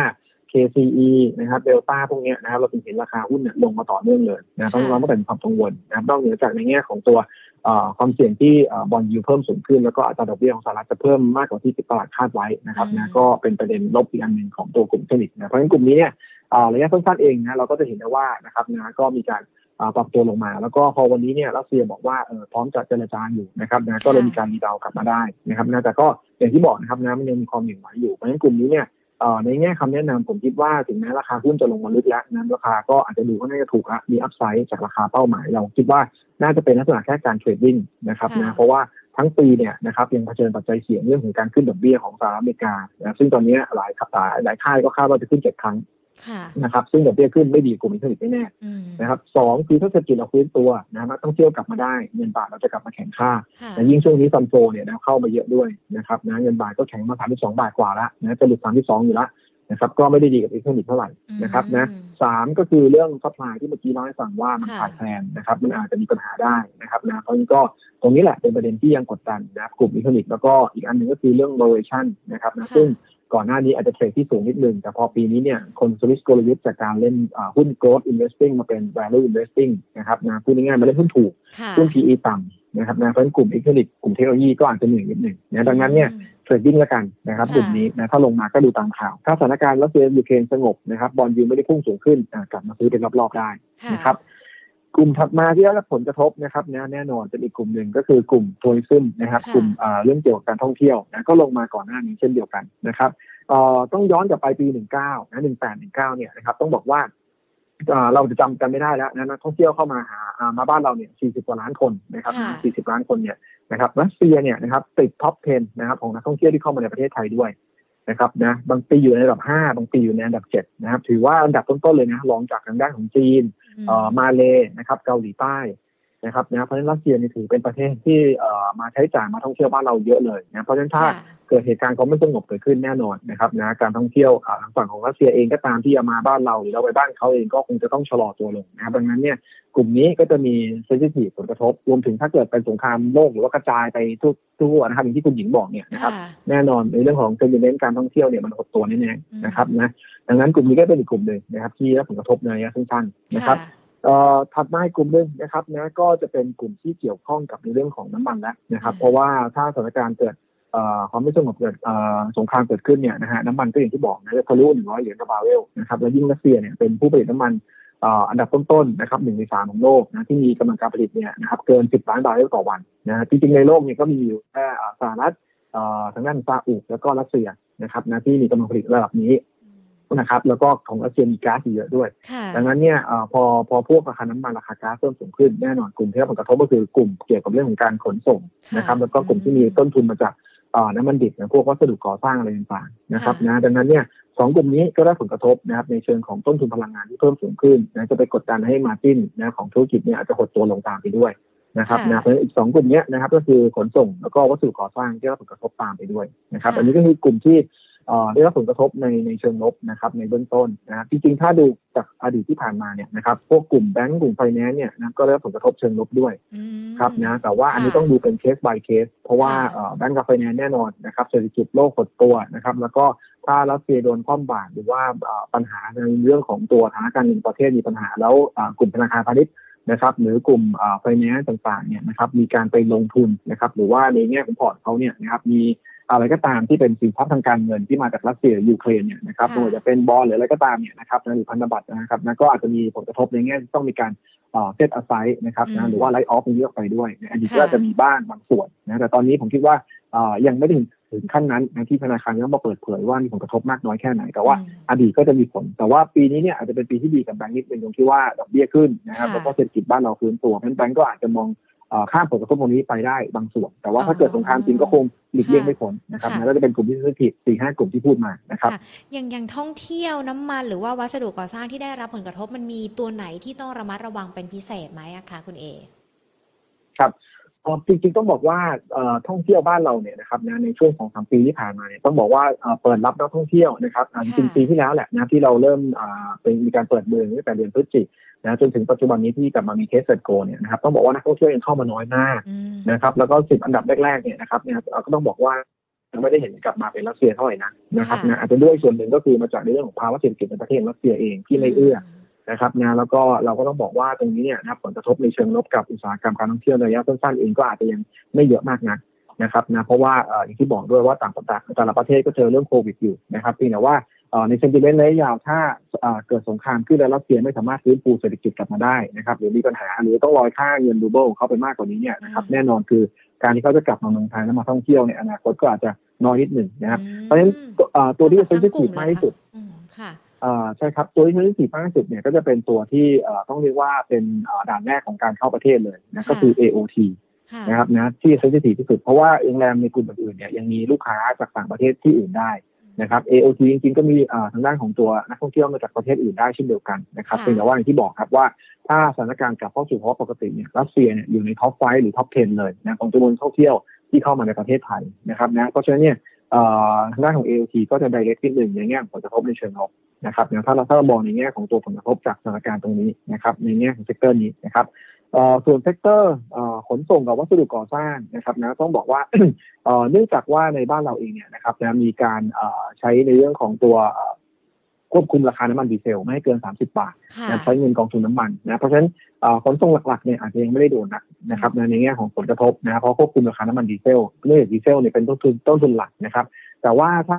KCE นะครับเดลต้าพวกเนี้ยนะครับเราถึงเห็นราคาหุ้นเนี่ยลงมาต่อเนื่องเลยนะต้องค่ะเราต้องเป็นความกังวลนะครับนอกเหนือจากในแง่ของตัวเอ่อความเสี่ยงที่เอ่อ bond yield เพิ่มสูงขึ้น แล้วก็อัตราดอกเบี้ยของสหรัฐจะเพิ่มมากกว่าที่ตลาดคาดไว้นะครับอืมนะก็เป็นประเด็นลบอีกอันหนึ่งของตัวกลุ่มเทคนิคนะเพราะฉะนั้นกลุ่มนี้เนี่ยเอ่อระยะสั้นๆเองนะเราก็จะเห็นได้ว่านะครับนะก็มีการเอ่อปรับตัวลงมา แล้วก็พอวันนี้เนี่ยรัสเซียบอกว่าเออพร้อมจะเจรจาอยู่นะครับนะก็เลยมีการรีดาวกลับมาได้นะครับนะแต่ก็อย่างที่บอกนะครับนะมันยังมีความหยิ่งไหวอยู่เพราะฉะนั้นกลุ่มนี้เนี่ยเอ่อ ในแง่คำแนะนำผมคิดว่าถึงแม้ราคาหุ้นจะลงมาลึกแล้วนะราคาก็อาจจะดูว่าน่าจะถูกละมีอัพไซด์จากราคาเป้าหมาย เราคิดว่าน่าจะเป็นลักษณะแค่การเทรดดิ้งนะครับนะเพราะว่าทั้งปีเนี่ยนะครับยังเผชิญปัจจัยเสี่ยงเรื่องของการขึ้นดอกเบี้ยของสหรัฐอเมริกานะซึ่งตอนนี้หลายหลายหลายค่ายก็คาดว่าจะขึ้นเจ็ดครั้ง นะครับซึ่งดอกเบี้ยขึ้นไม่ดีกลุ่มอินเทอร์เน็ตแน่อืมๆนะครับสองคือถ้าเศรษฐกิจเราฟื้นตัวนะนักท่องเที่ยวกลับมาได้เงินบาทเราจะกลับมาแข็งค่าค่ะและยิ่งช่วงนี้ซัมโฟเนี่ยนะเข้ามาเยอะด้วยนะครับนะเงินบาทก็แข็งมา32บาทกว่าแล้วนะจะหลุด32อยู่แล้วนะครับก็ไม่ได้ดีกับอิเล็กทรอนิกส์เท่าไหร่นะครับนะอืมสามก็คือเรื่อง supply ที่เมื่อกี้เล่าให้ฟังว่ามันค่ะขาดแคลนนะครับมันอาจจะมีปัญหาได้นะครับนะเพราะฉะนั้นก็ตรงนี้แหละเป็นประเด็นที่ยังกดดันนะครับกลุ่มอิเล็กทรอนิกส์แล้วก็อีกอันหนึ่งก็คือเรื่อง valuation นะครับนะค่ะซึ่ง ก่อนหน้านี้อาจจะเทรดที่สูงนิดนึง แต่พอปีนี้เนี่ยคนสวิสกลยุทธ์จากการเล่นอ่าหุ้น growth investing มาเป็น value investing นะครับนะพูดง่ายๆมาเล่นหุ้นถูกค่ะหุ้น PE ต่ำนะครับนะเพราะฉะนั้นกลุ่มอิเล็กทรอนิกส์กลุ่มเทคโนโลยีก็อาจจะเหนื่อยนิดหนึ่งนะดังนั้นเนี่ยอืม trading แล้วกันนะครับค่ะกลุ่มนี้นะถ้าลงมาก็ดูตามข่าว ถ้าสถานการณ์รัสเซียยูเครนสงบนะครับ bond yield ไม่ได้พุ่งสูงขึ้นอะกลับมาซื้อเป็นรอบๆได้ค่ะนะครับ กลุ่มถัดมาที่ได้รับผลกระทบนะครับนะแน่นอนเป็นอีกกลุ่มหนึ่งก็คือกลุ่มทัวริซึมนะครับค่ะกลุ่มอ่าเรื่องเกี่ยวกับการท่องเที่ยวนะก็ลงมาก่อนหน้านี้เช่นเดียวกันนะครับเอ่อต้องย้อนกลับไปปี 19นะ18 19เนี่ยนะครับต้องบอกว่าอ่าเราจะจำกันไม่ได้แล้วนะนักท่องเที่ยวเข้ามาหาอ่ามาบ้านเราเนี่ย 40 กว่าล้านคนนะครับค่ะ40 ล้านคนเนี่ยนะครับรัสเซียเนี่ยนะครับติดท็อป 10 นะครับของนักท่องเที่ยวที่เข้ามาในประเทศไทยด้วยนะครับนะบางปีอยู่ในอันดับ 5 บางปีอยู่ในอันดับ 7 นะครับ ถือว่าอันดับต้นๆเลยนะรองจากทางด้านของจีนเอ่อ มาเลนะครับเกาหลีใต้นะครับนะเพราะฉะนั้นรัสเซียนี่ถือเป็นประเทศที่เอ่อมาใช้จ่ายมาท่องเที่ยวบ้านเราเยอะเลยนะเพราะฉะนั้นถ้าค่ะเกิดเหตุการณ์ความไม่สงบเกิดขึ้นแน่นอนนะครับนะการท่องเที่ยวอ่าทางฝั่งของรัสเซียเองก็ตามที่จะมาบ้านเราหรือเราไปบ้านเขาเองก็คงจะต้องชะลอตัวลงนะครับดังนั้นเนี่ยกลุ่มนี้ก็จะมี sensitive ผลกระทบ รวมถึงถ้าเกิดเป็นสงครามโลกหรือว่ากระจายไปทุกทั่วนะครับอย่างที่คุณหญิงบอกเนี่ยนะครับค่ะแน่นอนในเรื่องของ sentiment การท่องเที่ยวเนี่ยมันหดตัวแน่อืมๆนะครับนะ ดังนั้นกลุ่มนี้ก็เป็นอีกกลุ่มหนึ่งนะครับ ที่รับผลกระทบในระยะสั้นๆนะครับค่ะเอ่อถัดมาอีกกลุ่มหนึ่งนะครับนะก็จะเป็นกลุ่มที่เกี่ยวข้องกับในเรื่องของน้ำมันแล้วนะครับอืมเพราะว่าถ้าสถานการณ์เกิดเอ่อความไม่สงบเกิดเอ่อสงครามเกิดขึ้นเนี่ยนะฮะน้ำมันก็อย่างที่บอกนะจะทะลุหนึ่งร้อยเหรียญต่อบาร์เรลนะครับและยิ่งรัสเซียเนี่ยเป็นผู้ผลิตน้ำมันเอ่ออันดับต้นๆนะครับหนึ่งในสามของโลกนะที่มีกำลังการผลิตเนี่ยนะครับเกิน 10 ล้านบาร์เรลต่อวันนะฮะจริงๆในโลกเนี่ยก็มีอยู่แค่อ่าสหรัฐเอ่อทางด้านซาอุแล้วก็รัสเซียนะครับนะที่มีกำลังผลิตระดับนี้ นะครับ แล้วก็ของรัสเซียมีก๊าซอยู่เยอะด้วยค่ะดังนั้นเนี่ยเอ่อพอพอพวกราคาน้ำมันราคาก๊าซเพิ่มสูงขึ้นแน่นอนกลุ่มที่รับผลกระทบก็คือกลุ่มเกี่ยวกับเรื่องของการขนส่งนะครับค่ะแล้วก็กลุ่มที่มีต้นทุนมาจากเอ่อน้ำมันดิบอย่างพวกวัสดุก่อสร้างอะไรต่างๆนะครับค่ะนะดังนั้นเนี่ยสองกลุ่มนี้ก็ได้ผลกระทบนะครับในเชิงของต้นทุนพลังงานที่เพิ่มสูงขึ้นนะจะไปกดดันให้มาจิ้นนะของธุรกิจเนี่ยอาจจะหดตัวลงตามไปด้วยนะครับนะเพราะฉะนั้นอีกสองกลุ่มเนี้ยนะครับก็คือขนส่งแล้วก็วัสดุก่อสร้างที่ได้รับผลกระทบตามไปด้วยนะครับค่ะอันนี้ก็คือกลุ่มที่เอ่อ ได้รับผลกระทบในในเชิงลบนะครับในเบื้องต้นนะครับจริงๆ ถ้าดูจากอดีตที่ผ่านมาเนี่ยนะครับพวกกลุ่มแบงก์กลุ่มไฟแนนซ์เนี่ยนะก็ได้รับผลกระทบเชิงลบด้วยอืมครับนะแต่ว่าอันนี้ค่ะต้องดูเป็นเคส by เคส เพราะว่าค่ะเอ่อแบงก์กับไฟแนนซ์แน่นอนนะครับเศรษฐกิจโลกหดตัวนะครับแล้วก็ถ้ารัสเซียโดนคว่ำบาตรหรือว่าเอ่อปัญหาในเรื่องของตัวฐานะการเงินประเทศมีปัญหา แล้วอ่ากลุ่มธนาคารพาณิชย์นะครับหรือกลุ่มไฟแนนซ์ต่างๆเนี่ยนะครับมีการไปลงทุนนะครับหรือว่าในแง่ของพอร์ตเขาเนี่ยนะครับมี อะไรก็ตามที่เป็นสินทรัพย์ทางการเงินที่มาจากรัสเซียหรือยูเครนเนี่ยนะครับค่ะไม่ว่าจะเป็นบอลหรืออะไรก็ตามเนี่ยนะครับนะหรือพันธบัตรนะครับนะก็อาจจะมีผลกระทบในแง่ที่ต้องมีการเซตอ s ไซ e นะครับอืนะมหรือว่าไลท์ออฟตรงนี้ออกไปด้วยในอดีตค่ะก็อาจจะมีบ้างบางส่วนนะแต่ตอนนี้ผมคิดว่าเอ่อยังไม่ได้ถึงถึงขั้นนั้นนะที่ธนาคารต้องมาเปิดเผยว่ามีผลกระทบมากน้อยแค่ไหน แต่ว่าอืมอดีตก็จะมีผล แต่ว่าปีนี้เนี่ยอาจจะเป็นปีที่ดีกับแบงก์นิดนึงตรงที่ว่าดอกเบี้ยขึ้นนะครับค่ะแล้วก็เศรษฐกิจบ้านเราฟื้นตัวเพราะฉะนั้นแบงก์ก็อาจจะมองเอ่อ ข้ามผลกระทบตรงนี้ไปได้บางส่วน แต่ว่าถ้าเกิดสงครามจริงก็คงหลีกเลี่ยงไม่พ้นนะครับค่ะนะก็จะเป็นกลุ่มที่เศรษฐกิจสี่ห้ากลุ่มที่พูดมานะครับค่ะอย่างอย่างท่องเที่ยวน้ำมันหรือว่าวัสดุก่อสร้างที่ได้รับผลกระทบมันมีตัวไหนที่ต้องระมัดระวังเป็นพิเศษไหมอะคะคุณเอครับเอ่อจริงๆต้องบอกว่าเอ่อท่องเที่ยวบ้านเราเนี่ยนะครับนะในช่วงของสามปีที่ผ่านมาเนี่ยต้องบอกว่าเอ่อเปิดรับนักท่องเที่ยวนะครับอ่าจริงๆปีที่แล้วแหละนะที่เราเริ่มอ่าเป็นมีการเปิดเมืองตั้งแต่เดือนพฤศจิก นะจนถึงปัจจุบันนี้ที่กลับมามี Test & Go เนี่ยนะครับต้องบอกว่านักท่องเที่ยวยังเข้ามาน้อยมากอืมนะครับแล้วก็สิบอันดับแรกๆเนี่ยนะครับเนี่ยเอ่อก็ต้องบอกว่ายังไม่ได้เห็นกลับมาเป็นรัสเซียเท่าไหร่นะนะครับค่ะนะอาจจะด้วยส่วนหนึ่งก็คือมาจากในเรื่องของภาวะเศรษฐกิจในประเทศรัสเซียเองที่ไม่เอื้อนะครับนะแล้วก็เราก็ต้องบอกว่าตรงนี้เนี่ยนะครับผลกระทบในเชิงลบกับอุตสาหกรรมการท่องเที่ยวในระยะสั้นๆเองก็อาจจะยังไม่เยอะมากนักนะครับนะเพราะว่าเอ่ออย่างที่บอกด้วยว่าต่างประเทศแต่ละประเทศก็เจอเรื่องโควิดอยู่นะครับเพียงแต่ว่าเอ่อ ใน sentiment ระยะยาวถ้าเอ่อเกิดสงครามขึ้นแล้วรัสเซียไม่สามารถฟื้นฟูเศรษฐกิจกลับมาได้นะครับหรือมีปัญหาหรือต้องลอยค่าเงินรูเบิลของเขาไปมากกว่านี้เนี่ยนะครับอืมแน่นอนคือการที่เขาจะกลับมาเมืองไทยแล้วมาท่องเที่ยวในอนาคตก็อาจจะน้อยนิดหนึ่งนะครับอืมเพราะฉะนั้นเอ่อตัวที่เซนซิทั้งกทีลุ่ฟมมากเลยที่สุดค่ะอืมค่ะอ่าใช่ครับตัวที่ที่มากที่สุดเนี่ยก็จะเป็นตัวที่เอ่อต้องเรียกว่าเป็นเอ่อด่านแรกของการเข้าประเทศเลยนะค่ะก็คือ AOT ค่ะนะครับนะที่ sensitive ที่สุดเพราะว่าโรงแรมในกลุ่มอื่นๆเนี่ยยังมีลูกค้าจากต่างประเทศที่อื่นได้ นะครับ AOT จริงๆก็มีอ่าทางด้านของตัวนักท่องเที่ยวมาจากประเทศอื่นได้เช่นเดียวกันนะครับค่ะเพียงแต่ว่าอย่างที่บอกครับว่าถ้าสถานการณ์กลับเข้าสู่ภาวะปกติเนี่ยรัสเซียเนี่ยอยู่ใน top five หรือ top 10 เลยนะของจำนวนท่องเที่ยวที่เข้ามาในประเทศไทยนะครับนะเพราะฉะนั้นเนี่ยเอ่อทางด้านของ AOT ก็จะ direct นิดหนึ่งในแง่ของผลกระทบในเชิงลบนะครับนะถ้าเราถ้าเรามองในแง่ของตัวผลกระทบจากสถานการณ์ตรงนี้นะครับในแง่ของ sector นี้นะครับเอ่อ ส่วน sector เอ่อขนส่งกับวัสดุก่อสร้างนะครับนะต้องบอกว่าเอ่อเนื่องจากว่าในบ้านเราเองเนี่ยนะครับนะมีการเอ่อใช้ในเรื่องของตัวเอ่อควบคุมราคาน้ำมันดีเซลไม่ให้เกิน 30 บาทค่ะนะใช้เงินกองทุนน้ำมันนะเพราะฉะนั้นเอ่อขนส่งหลักๆเนี่ยอาจจะยังไม่ได้โดนนะนะครับนะในแง่ของผลกระทบนะเพราะควบคุมราคาน้ำมันดีเซลเนื่องจากดีเซลเนี่ยเป็นต้นทุนต้นทุนหลักนะครับ แต่ว่าถ้า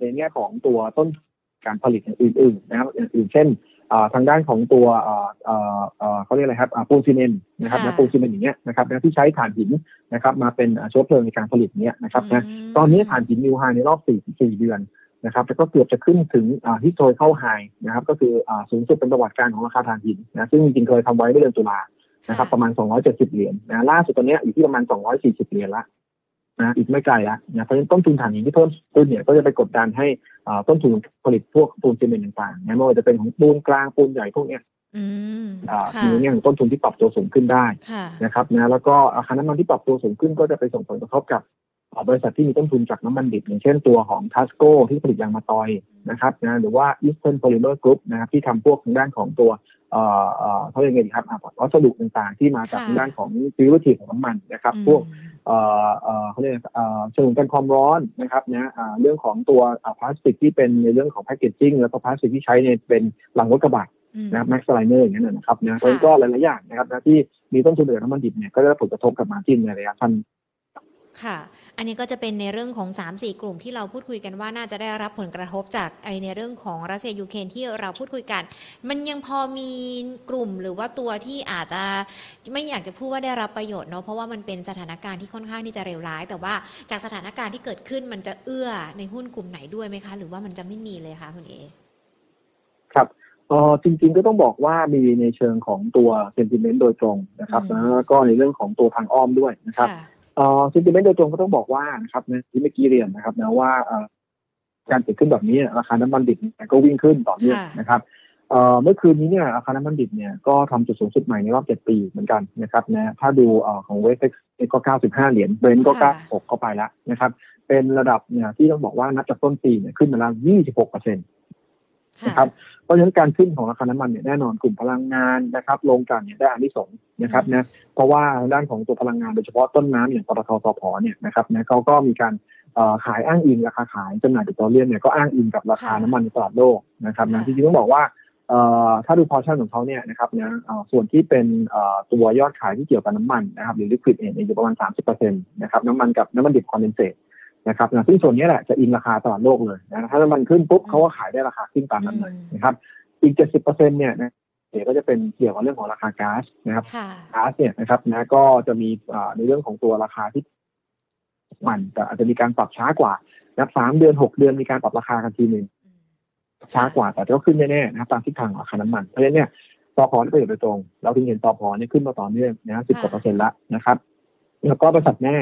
ในแง่ของตัวต้นการผลิตอย่างอื่นๆนะครับอย่างอื่นเช่นอ่า ทางด้านของตัวอ่าอ่าอ่าเขาเรียกอะไรครับอ่าปูนซีเมนต์นะครับค่ะนะปูนซีเมนต์อย่างเงี้ยนะครับนะที่ใช้ถ่านหินนะครับมาเป็นอ่าเชื้อเพลิงในการผลิตเนี้ยนะครับนะมตอนนี้ถ่านหินนิวไฮในรอบ4 4เดือนนะครับแล้วก็เกือบจะขึ้นถึงอ่าฮิสโตรเข้าไฮนะครับก็คืออ่าสูงสุดเป็นประวัติการของราคาถ่านหินนะซึ่งจริงๆเคยทำไว้เมื่อเดือนตุลานะครับประมาณ 270 เหรียญนะล่าสุดตอนเนี้ยอยู่ที่ประมาณ 240 เหรียญละ นะอีกไม่ไกลละนะเพราะฉะนั้นต้นทุนถ่านหินที่เพิ่มขึ้นเนี่ยก็จะไปกดดันให้อ่าต้นทุนผลิตพวกปูนซีเมนต์ต่างๆนะไม่ว่าจะเป็นของปูนกลางปูนใหญ่พวกเนี้ยอืมอ่าค่ะในแง่ของต้นทุนที่ปรับตัวสูงขึ้นได้ค่ะนะครับนะแล้วก็ราคาน้ำมันที่ปรับตัวสูงขึ้นก็จะไปส่งผลกระทบกับอ่าบริษัทที่มีต้นทุนจากน้ำมันดิบอย่างเช่นตัวของทัสโกที่ผลิตยางมะตอยนะครับนะหรือว่า Eastern Polymer Group นะครับที่ทำพวกทางด้านของตัว เอ่อเอ่อเขาเรียกไงดีครับอ่าวัสดุต่างๆ ที่มาจากค่ะทางด้านของซิลิทีของน้ำมันนะครับอืมพวกเอ่อเอ่อเขาเรียกเอ่อฉนวนกันความร้อนนะครับนะอ่าเรื่องของตัวอ่าพลาสติกที่เป็นในเรื่องของแพคเกจจิ้งแล้วก็พลาสติกที่ใช้ในเป็นหลังรถกระบะอืมนะครับแม็กซ์ไลเนอร์อย่างนั้นนะครับนะเพราะฉะนั้นก็หลายๆอย่างนะครับนะที่มีต้นทุนเหลือน้ำมันดิบเนี่ยก็จะได้ผลกระทบกับ margin ในระยะสั้น ค่ะ อันนี้ก็จะเป็นในเรื่องของ 3-4 กลุ่มที่เราพูดคุยกันว่าน่าจะได้รับผลกระทบจากไอในเรื่องของรัสเซียยูเครนที่เราพูดคุยกัน มันยังพอมีกลุ่มหรือว่าตัวที่อาจจะไม่อยากจะพูดว่าได้รับประโยชน์เนาะเพราะว่ามันเป็นสถานการณ์ที่ค่อนข้างที่จะเลวร้าย แต่ว่าจากสถานการณ์ที่เกิดขึ้นมันจะเอื้อในหุ้นกลุ่มไหนด้วยไหมคะ หรือว่ามันจะไม่มีเลยคะคุณเอครับเออจริงๆก็ต้องบอกว่ามีในเชิงของตัวเซนติเมนต์โดยตรงนะครับอืมแล้วก็ในเรื่องของตัวทางอ้อมด้วยนะครับค่ะ เออเซนติเมนต์โดยตรงก็ต้องบอกว่านะครับนะที่เมื่อกี้เรียนนะครับนะว่าเอ่อการเกิดขึ้นแบบนี้ราคาน้ำมันดิบเนี่ยก็วิ่งขึ้นต่อเนื่องค่ะนะครับเอ่อเมื่อคืนนี้เนี่ยราคาน้ำมันดิบเนี่ยก็ทำจุดสูงสุดใหม่ในรอบ7ปีเหมือนกันนะครับนะถ้าดูเอ่อของเวสNYMEX ก็ 95 เหรียญ Brent ก็ค่ะ96 เข้าไปแล้วนะครับ เป็นระดับเนี่ยที่ต้องบอกว่านับจากต้นปีเนี่ยขึ้นมาแล้ว 26เปอร์เซ็นต์ค่ะนะครับ เพราะฉะนั้นการขึ้นของราคาน้ำมันเนี่ยแน่นอนกลุ่มพลังงานนะครับโรงกลั่นเนี่ยได้อานิสงส์นะครับนะเพราะว่าด้านของตัวพลังงานโดยเฉพาะต้นน้ำอย่างปตท.สผ.เนี่ยนะครับนะเขาก็มีการขายอ้างอิงราคาขายจำหน่ายปิโตรเลียมเนี่ยก็อ้างอิงกับราคาน้ำมันในตลาดโลกนะครับนะค่ะจริงๆต้องบอกว่าถ้าดูพอชั่นของเขาเนี่ยนะครับนะส่วนที่เป็นตัวยอดขายที่เกี่ยวกับน้ำมันนะครับหรือลิควิดเองอยู่ประมาณ 30%นะครับน้ำมันกับน้ำมันดิบคอนเดนเซต นะครับนะซึ่งส่วนนี้แหละจะอิงราคาตลาดโลกเลยนะถ้าน้ำมันขึ้นปุ๊บเขาก็ขายได้ราคาขึ้นตามนั้นเลยนะครับอีก 70%เนี่ยนะเดี๋ยวก็จะเป็นเกี่ยวกับเรื่องของราคาก๊าซนะครับค่ะก๊าซเนี่ยนะครับนะก็จะมีอ่าในเรื่องของตัวราคาที่มันแต่อาจจะมีการปรับช้ากว่านะครับสามเดือนหกเดือนมีการปรับราคากันทีหนึ่งช้ากว่าแต่ก็ขึ้นแน่ๆนะครับตามทิศทางของราคาน้ำมันเพราะฉะนั้นเนี่ยตอพอได้ประโยชน์โดยตรง เราถึงเห็นตอพอเนี่ยขึ้นมาต่อเนื่องนะสิบกว่าเปอร์เซ็นต์ละนะครับ แล้วก็บริษัทแม่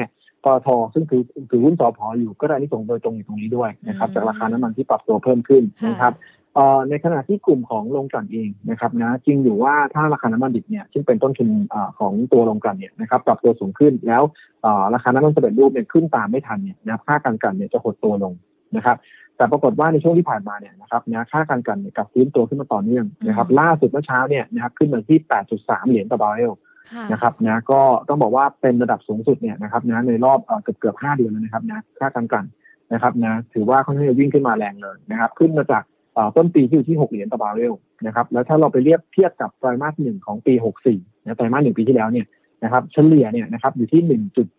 ปตทซึ่งถือถือหุ้นตอพออยู่ก็ได้นิสงส์โดยตรงอยู่ตรงนี้ด้วยนะครับ จากราคาน้ำมันที่ปรับตัวเพิ่มขึ้นนะครับเอ่อในขณะที่กลุ่มของโรงกลั่นเองนะครับนะจริงอยู่ว่าถ้าราคาน้ำมันดิบเนี่ยซึ่งเป็นต้นทุนเอ่อของตัวโรงกลั่นเนี่ยนะครับปรับตัวสูงขึ้นแล้วเอ่อราคาน้ำมันสำเร็จรูปเนี่ยขึ้นตามไม่ทันเนี่ยนะครับค่าการกลั่นเนี่ยจะหดตัวลงนะครับ แต่ปรากฏว่าในช่วงที่ผ่านมาเนี่ยนะครับนะค่าการกลั่นเนี่ยกลับฟื้นตัวขึ้นมาต่อเนื่องนะครับอืมล่าสุดเมื่อเช้าเนี่ยนะครับขึ้นมาที่ 8.3 เหรียญต่อบาร์เรลค่ะ นะครับนะก็ต้องบอกว่าเป็นระดับสูงสุดเนี่ยนะครับนะในรอบเอ่อเกือบเกือบห้าเดือนแล้วนะครับนะค่าการกลั่นนะครับนะถือว่าค่อนข้างจะวิ่งขึ้นมาแรงเลยนะครับ ขึ้นมาจากเอ่อต้นปีที่อยู่ที่ 6 เหรียญต่อบาร์เรลนะครับแล้วถ้าเราไปเรียบเทียบกับไตรมาสหนึ่งของปี 64นะไตรมาสหนึ่งปีที่แล้วเนี่ยนะครับเฉลี่ยเนี่ยนะครับอยู่ที่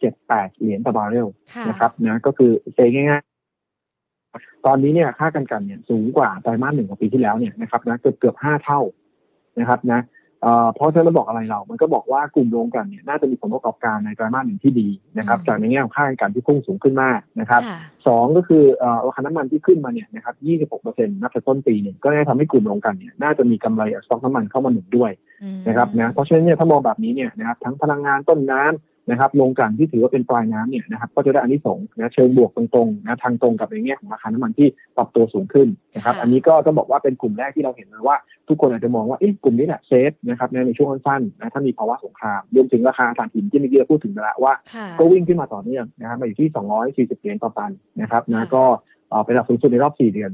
1.78 เหรียญต่อบาร์เรลค่ะนะครับนะก็คือ say ง่ายๆตอนนี้เนี่ยค่าการกลั่นเนี่ยสูงกว่าไตรมาสหนึ่งของปีที่แล้วเนี่ยนะครับนะเกือบเกือบห้าเท่านะครับนะ เอ่อเพราะฉะนั้นมันบอกอะไรเรา มันก็บอกว่ากลุ่มโรงกลั่นเนี่ยน่าจะมีผลประกอบการในไตรมาสหนึ่งที่ดีนะครับอืมจากในแง่ของค่าการกลั่นที่พุ่งสูงขึ้นมากนะครับค่ะสองก็คือเอ่อราคาน้ำมันที่ขึ้นมาเนี่ยนะครับ26%นับจากต้นปีเนี่ยก็น่าจะทำให้กลุ่มโรงกลั่นเนี่ยน่าจะมีกำไรจากสต็อกน้ำมันเข้ามาหนุนด้วยอืมนะครับนะ เพราะฉะนั้นเนี่ยถ้ามองแบบนี้เนี่ยนะครับทั้งพลังงานต้นน้ำ นะครับโรงกลั่นที่ถือว่าเป็นปลายน้ำเนี่ยนะครับก็จะได้อานิสงส์นะเชิงบวกตรงๆนะทางตรงกับในแง่ของราคาน้ำมันที่ปรับตัวสูงขึ้นนะครับค่ะอันนี้ก็ต้องบอกว่าเป็นกลุ่มแรกที่เราเห็นเลยว่า ทุกคนอาจจะมองว่าเอ๊ะกลุ่มนี้แหละเซฟนะครับในในช่วงสั้นๆนะถ้ามีภาวะสงครามรวมถึงราคาถ่านหินที่เมื่อกี้เราพูดถึงไปแล้วว่าค่ะก็วิ่งขึ้นมาต่อเนื่องนะครับมาอยู่ที่ 240เหรียญต่อตันนะครับนะค่ะก็เอ่อเป็นระดับสูงสุดในรอบ 4 เดือน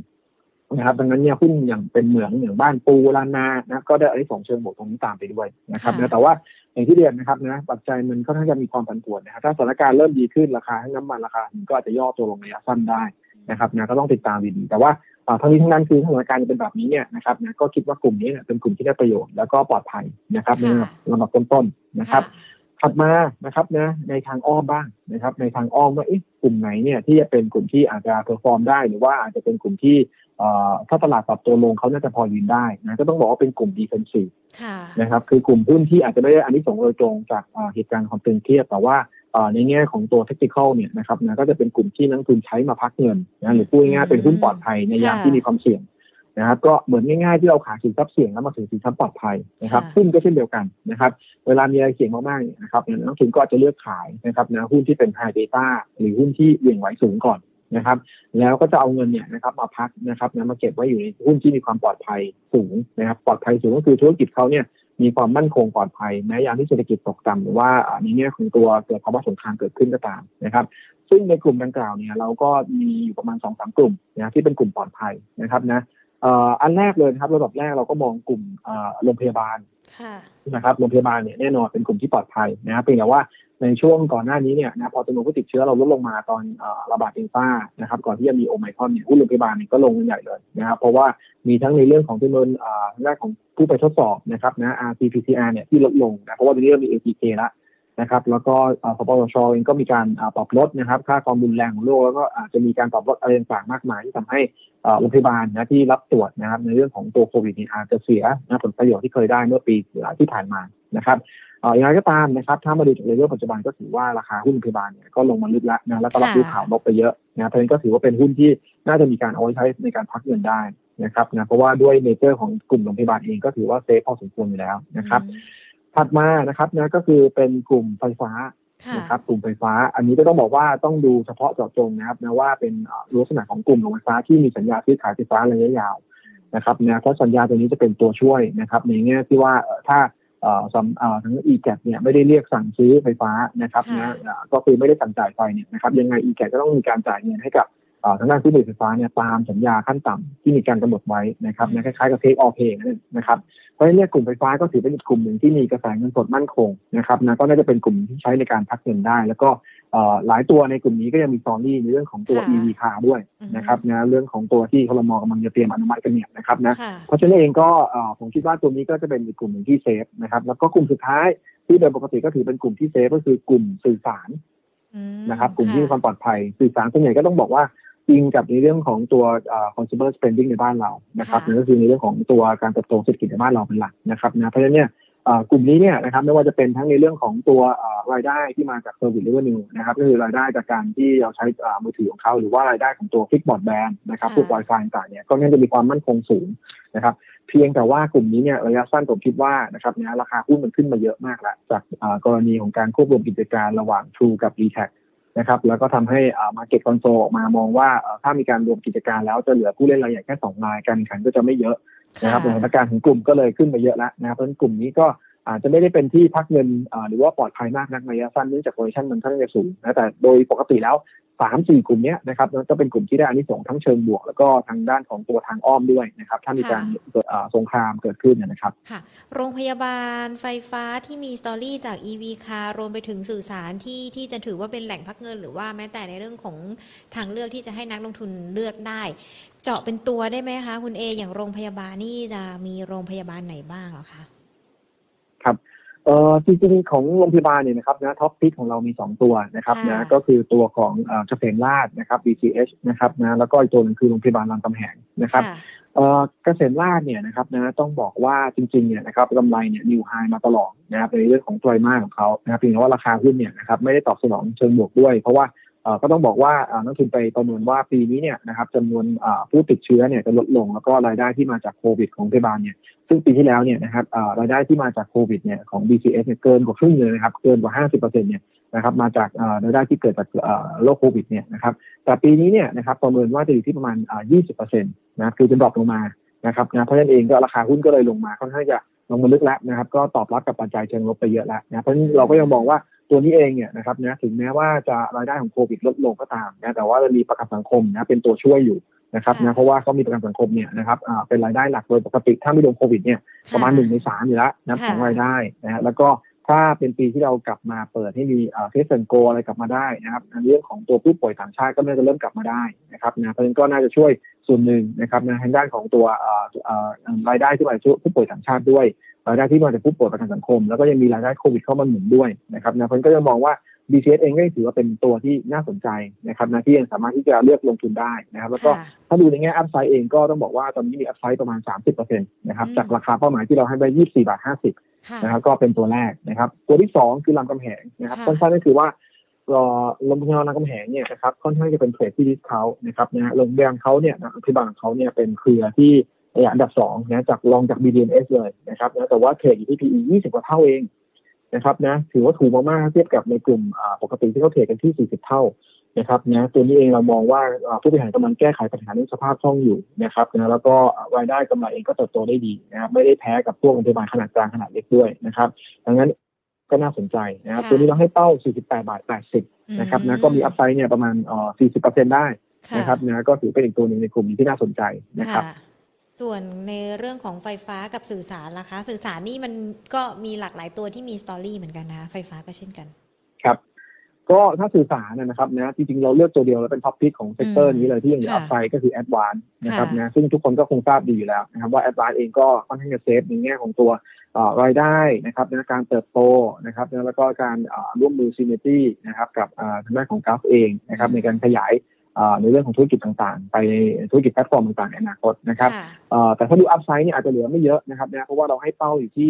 นะครับดังนั้นเนี่ยหุ้นอย่างเป็นเหมืองอย่างบ้านปูลานนานะก็ได้อันนี้สองส์เชิงบวกตรงนี้ตามไปด้วยนะครับนะแต่ว่า อย่างที่เรียนนะครับนะปัจจัยมันค่อนข้างจะมีความผันผวนนะครับถ้าสถานการณ์เริ่มดีขึ้นราคาทั้งน้ำมันราคาถ่านหินก็อาจจะย่อตัวลงระยะสั้นได้นะครับนะก็ต้องติดตามดีๆแต่ว่าเอ่อทั้งนี้ทั้งนั้นคือถ้าสถานการณ์เป็นแบบนี้เนี่ยนะครับนะก็คิดว่ากลุ่มนี้เนี่ยเป็นกลุ่มที่ได้ประโยชน์แล้วก็ปลอดภัยนะครับในลำดับต้นๆนะครับ ถัดมานะครับนะในทางอ้อมบ้างนะครับ ในทางอ้อมว่าเอ๊ะกลุ่มไหนเนี่ยที่จะเป็นกลุ่มที่อาจจะ perform ได้หรือว่าอาจจะเป็นกลุ่มที่เอ่อถ้าตลาดปรับตัวลงเขาน่าจะพอยืนได้นะก็ต้องบอกว่าเป็นกลุ่ม defensive ค่ะนะครับคือกลุ่มหุ้นที่อาจจะไม่ได้อันนี้ส่งส์โดยตรงจากเอ่อเหตุการณ์ความตึงเครียดแต่ว่าเอ่อในแง่ของตัว technical เนี่ยนะครับนะก็จะเป็นกลุ่มที่นักลงทุนใช้มาพักเงินนะหรือพูดง่ายๆเป็นหุ้นปลอดภัยในยามค่ะที่มีความเสี่ยง นะครับก็เหมือนง่ายๆที่เราขายสินทรัพย์เสี่ยงแล้วมาถือสินทรัพย์ปลอดภัยนะครับค่ะหุ้นก็เช่นเดียวกันนะครับเวลามีอะไรเสี่ยงมากๆเนี่ยนะครับเนี่ยนักลงทุนก็จะเลือกขายนะครับนะหุ้นที่เป็น high beta หรือหุ้นที่เหวี่ยงไหวสูงก่อนนะครับ แล้วก็จะเอาเงินเนี่ยนะครับมาพักนะครับนะมาเก็บไว้อยู่ในหุ้นที่มีความปลอดภัยสูงนะครับ ปลอดภัยสูงก็คือธุรกิจเขาเนี่ยมีความมั่นคงปลอดภัยแม้ยามที่เศรษฐกิจตกต่ำหรือว่าในแง่ของตัวเกิดภาวะสงครามเกิดขึ้นก็ตามนะครับ ซึ่งในกลุ่มดังกล่าวเนี่ยเราก็มีอยู่ประมาณสองสามกลุ่มนะที่เป็นกลุ่มปลอดภัยนะครับนะ อันแรกเลยนะครับระดับแรกเราก็มองกลุ่มโรงพยาบาลนะครับโรงพยาบาลเนี่ยแน่นอนเป็นกลุ่มที่ปลอดภัยนะครับเพียงแต่ว่าในช่วงก่อนหน้านี้เนี่ยนะพอจำนวนผู้ติดเชื้อเราลดลงมาตอนระบาดเดลต้านะครับก่อนที่จะมีโอไมครอนเนี่ยหุ้นโรงพยาบาลเนี่ยก็ลงกันใหญ่เลยนะครับเพราะว่ามีทั้งในเรื่องของจำนวนทางด้านของผู้ไปทดสอบนะครับนะ RT-PCR เนี่ยที่ลดลงนะเพราะว่าตอนนี้เรามี ATK แล้ว นะครับ แล้วก็สปสชเองก็มีการปรับลดนะครับ ค่าความรุนแรงของโรคแล้วก็อาจจะมีการปรับลดอะไรต่างๆมากมายที่ทำให้โรงพยาบาลนะที่รับตรวจนะครับ ในเรื่องของตัวโควิดนี่อาจจะเสียนะผลประโยชน์ที่เคยได้เมื่อปีที่ผ่านมานะครับอย่างไรก็ตามนะครับ ถ้ามาดูจากเลเวลปัจจุบันก็ถือว่าราคาหุ้นพยาบาลเนี่ยก็ลงมาลึกแล้วนะแล้วก็รับรู้ข่าวลบไปเยอะนะเพราะฉะนั้นก็ถือว่าเป็นหุ้นที่น่าจะมีการเอาไว้ใช้ในการพักเงินได้นะครับนะเพราะว่าด้วย nature ของกลุ่มโรงพยาบาลเองก็ถือว่า safe พอสมควรอยู่แล้วนะครับ ถัดมานะครับนะก็คือเป็นกลุ่มไฟฟ้านะครับกลุ่มไฟฟ้า อันนี้ก็ต้องบอกว่าต้องดูเฉพาะเจาะจงนะครับนะว่าเป็นลักษณะของกลุ่มโรงไฟฟ้าที่มีสัญญาซื้อขายไฟฟ้าระยะยาวนะครับนะเพราะสัญญาตัวนี้จะเป็นตัวช่วยนะครับในแง่ที่ว่าถ้าทั้ง e g a t เนี่ยไม่ได้เรียกสั่งซื้อไฟฟ้านะครับนะก็คือไม่ได้สั่งจ่ายไฟเนี่ยนะครับยังไง e g a t ก็ต้องมีการจ่ายเงินให้กับทางด้านผู้ผลิตไฟฟ้าเนี่ยตามสัญญาขั้นต่ำที่มีการกำหนดไว้นะครับนะคล้ายๆกับเทคออเพย์นั่นนะครับเพ ราะฉะนั้นกลุ่มไฟฟ้าก็ถือเป็นอีกกลุ่มหนึ่งที่มีกระแสเงินสดมั่นคงนะครับนะก็น่าจะเป็นกลุ่มที่ใช้ในการพักเงินได้ แล้วก็หลายตัวในกลุ่มนี้ก็ยังมีตอรี่ในเรื่องของตัว EV car ด้วยนะครับนะเรื่องของตัวที่คลมกำลังจะเตรียมอนุมัติกันเนี่ยนะครับนะเพราะฉะนั้นเองก็ผมคิดว่าตัวนี้ก็จะเป็นอีกกลุ่มหนึ่งที่เซฟนะครับแล้วก็กลุ่มสุดท้ายที่โดยปกติก็ถือเป็นกลุ่มที่เซฟก็คือกลุ่มสื่อสารนะครับกลุ่มที่มีความปลอดภัยสื่อสารส่วนใหญ่ก็ต้องบอกว่า อิงกับในเรื่องของตัว consumer spending ในบ้านเรานะครับนั่นก็คือในเรื่องของตัวการเติบโตเศรษฐกิจในบ้านเราเป็นหลักนะครับนะเพราะฉะนั้นเนี่ยกลุ่มนี้เนี่ยนะครับไม่ว่าจะเป็นทั้งในเรื่องของตัวรายได้ที่มาจาก service revenue นะครับก็คือรายได้จากการที่เราใช้มือถือของเขาหรือว่ารายได้ของตัว fixed broadband นะครับพวก Wi-Fi ต่างเนี่ยก็น่าจะมีความมั่นคงสูงนะครับเพียงแต่ว่ากลุ่มนี้เนี่ยระยะสั้นผมคิดว่านะครับเนี่ยราคาหุ้นมันขึ้นมาเยอะมากแล้วจากกรณีของการควบรวมกิจการระหว่าง True กับ d t a c นะครับ แล้วก็ทำให้มาเก็ตคอนโซลออกมามองว่าถ้ามีการรวมกิจการแล้วจะเหลือผู้เล่นรายใหญ่แค่สองรายการแข่งขันก็จะไม่เยอะนะครับสถานการณ์ของกลุ่มก็เลยขึ้นไปเยอะแล้วนะครับเพราะฉะนั้นกลุ่มนี้ก็ อาจจะไม่ได้เป็นที่พักเงินหรือว่าปลอดภัยมากนักในระยะสั้นเนื่องจากโพซิชันมันค่อนข้างจะสูงนะแต่โดยปกติแล้วสามสี่กลุ่มนี้นะครับก็เป็นกลุ่มที่ได้อานิสงส์ทั้งเชิงบวก แล้วก็ทางด้านของตัวทางอ้อมด้วยนะครับถ้ามีการเกิดสงครามเกิดขึ้นนะครับค่ะโรงพยาบาลไฟฟ้าที่มีสตอรี่จาก EV คารวมไปถึงสื่อสารที่ที่จะถือว่าเป็นแหล่งพักเงิน หรือว่าแม้แต่ในเรื่องของทางเลือกที่จะให้นักลงทุนเลือกได้ เจาะเป็นตัวได้ไหมคะ คุณเออย่างโรงพยาบาลนี่จะมีโรงพยาบาลไหนบ้างหรอคะ ครับเอ่อจริงๆของโรงพยาบาลเนี่ยนะครับนะท็อปพิกของเรามี 2 ตัวนะครับนะก็คือตัวของเกษมราชนะครับ BCH นะครับนะแล้วก็อีกตัวนึงคือโรงพยาบาลรามคำแหงนะครับเอ่อเกษมราชเนี่ยนะครับนะต้องบอกว่าจริงๆเนี่ยนะครับกำไรเนี่ยนิวไฮมาตลอดนะครับในเรื่องของไตรมาสของเขานะครับเพียงแต่ว่าราคาหุ้นเนี่ยนะครับไม่ได้ตอบสนองเชิงบวกด้วย เพราะว่า ก็ต้องบอกว่านักทุนไปประเมินว่าปีนี้เนี่ยนะครับจำนวนผู้ติดเชื้อเนี่ยจะลดลงแล้วก็รายได้ที่มาจากโควิดของพยาบาลเนี่ยซึ่งปีที่แล้วเนี่ยนะครับรายได้ที่มาจากโควิดเนี่ยของ BCS เนี่ยเกินกว่าครึ่งเลยนะครับเกินกว่า 50%เนี่ยนะครับมาจากรายได้ที่เกิดจากโรคโควิดเนี่ยนะครับแต่ปีนี้เนี่ยนะครับประเมินว่าจะอยู่ที่ประมาณ 20%นะคือจะดรอปลงมานะครับนะเพราะฉะนั้นเองก็ราคาหุ้นก็เลยลงมาค่อนข้างจะลงมาลึกแล้วนะครับก็ตอบรับกับปัจจัยเชิงลบไปเยอะแล้วนะเพราะฉะนั้นเราก็ยังมองว่า ตัวนี้เองเนี่ยนะครับนะถึงแม้ว่าจะรายได้ของโควิดลดลงก็ตามนะแต่ว่าจะมีประกันสังคมนะเป็นตัวช่วยอยู่นะครับนะเพราะว่าเขามีประกันสังคมเนี่ยนะครับเป็นรายได้หลักโดยปกติถ้าไม่โดนโควิดเนี่ยประมาณหนึ่งในสามอยู่แล้วนะของรายได้นะฮะแล้วก็ ถ้าเป็นปีที่เรากลับมาเปิดให้มี Test and Go อะไรกลับมาได้นะครับในเรื่องของตัวผู้ป่วยต่างชาติก็น่าจะเริ่มกลับมาได้นะครับนะเพราะฉะนั้นก็น่าจะช่วยส่วนหนึ่งนะครับในทางด้านของตัวรายได้ที่มาจากผู้ป่วยต่างชาติด้วยรายได้ที่มาจากผู้ป่วยประกันสังคม แล้วก็ยังมีรายได้โควิดเข้ามาหนุนด้วยนะครับนะเพราะก็จะมองว่า BCH เองก็ถือว่าเป็นตัวที่น่าสนใจนะครับนะที่ยังสามารถที่จะเลือกลงทุนได้นะครับ แล้วก็ถ้าดูในแง่อัพไซด์เองก็ต้องบอกว่าตอนนี้มีอัพไซด์ประมาณ 30%นะครับจากราคาเป้าหมายที่เราให้ไป24บาท50นะครับก็เป็นตัวแรกนะครับ ตัวที่ 2 คือลำกำแหงนะครับสั้นๆก็คือว่าโรงพยาบาลรามคำแหงเนี่ยนะครับค่อนข้างจะเป็นเทรดที่ดิสเขานะครับนะโรงพยาบาลเขาเนี่ยอภิบาลเขาเนี่ยเป็นเครือที่อันดับสองนะจากรองจาก BDMs เลยนะครับนะแต่ว่าเทรดอยู่ที่ PE 20 กว่าเท่าเอง นะครับนะถือว่าถูกมากๆเทียบกับในกลุ่มปกติที่เขาเทรดกันที่ 40 เท่านะครับนะตัวนี้เองเรามองว่าอ่าผู้บริหารกำลังแก้ไขปัญหาเรื่องสภาพคล่องอยู่นะครับนะแล้วก็รายได้กำไรเองก็เติบโตได้ดีนะครับไม่ได้แพ้กับพวกโรงพยาบาลขนาดกลางขนาดเล็กด้วยนะครับดังนั้นก็น่าสนใจนะครับค่ะตัวนี้เราให้เป้า 48 บาท 80 นะครับนะก็มีอัพไซด์เนี่ยประมาณเอ่อ40%ได้ค่ะนะครับนะก็ถือเป็นอีกตัวหนึ่งในกลุ่มนี้ที่น่าสนใจนะครับค่ะ ส่วนในเรื่องของไฟฟ้ากับสื่อสารล่ะคะ สื่อสารนี่มันก็มีหลากหลายตัวที่มี story เหมือนกันนะไฟฟ้าก็เช่นกัน ครับ ก็ถ้าสื่อสารนะครับนะจริงๆเราเลือกตัวเดียวแล้วเป็น top pick ของ sector อืมนี้เลยที่ยังมีค่ะ upside ก็คือ ADVANC นะครับค่ะนะซึ่งทุกคนก็คงทราบดีอยู่แล้วนะครับว่า ADVANC เองก็ค่อนข้างจะ safe ในแง่ของตัวเอ่อรายได้นะครับในการเติบโตนะครับนะแล้วก็การเอ่อร่วมมือ synergy นะครับกับเอ่อทางด้านของ GULF เองนะครับในการขยายเอ่อ ในเรื่องของธุรกิจต่างๆ ไปธุรกิจแพลตฟอร์มต่างๆในอนาคตนะครับค่ะเอ่อแต่ถ้าดู upside เนี่ยอาจจะเหลือไม่เยอะนะครับนะเพราะว่าเราให้เป้าอยู่ที่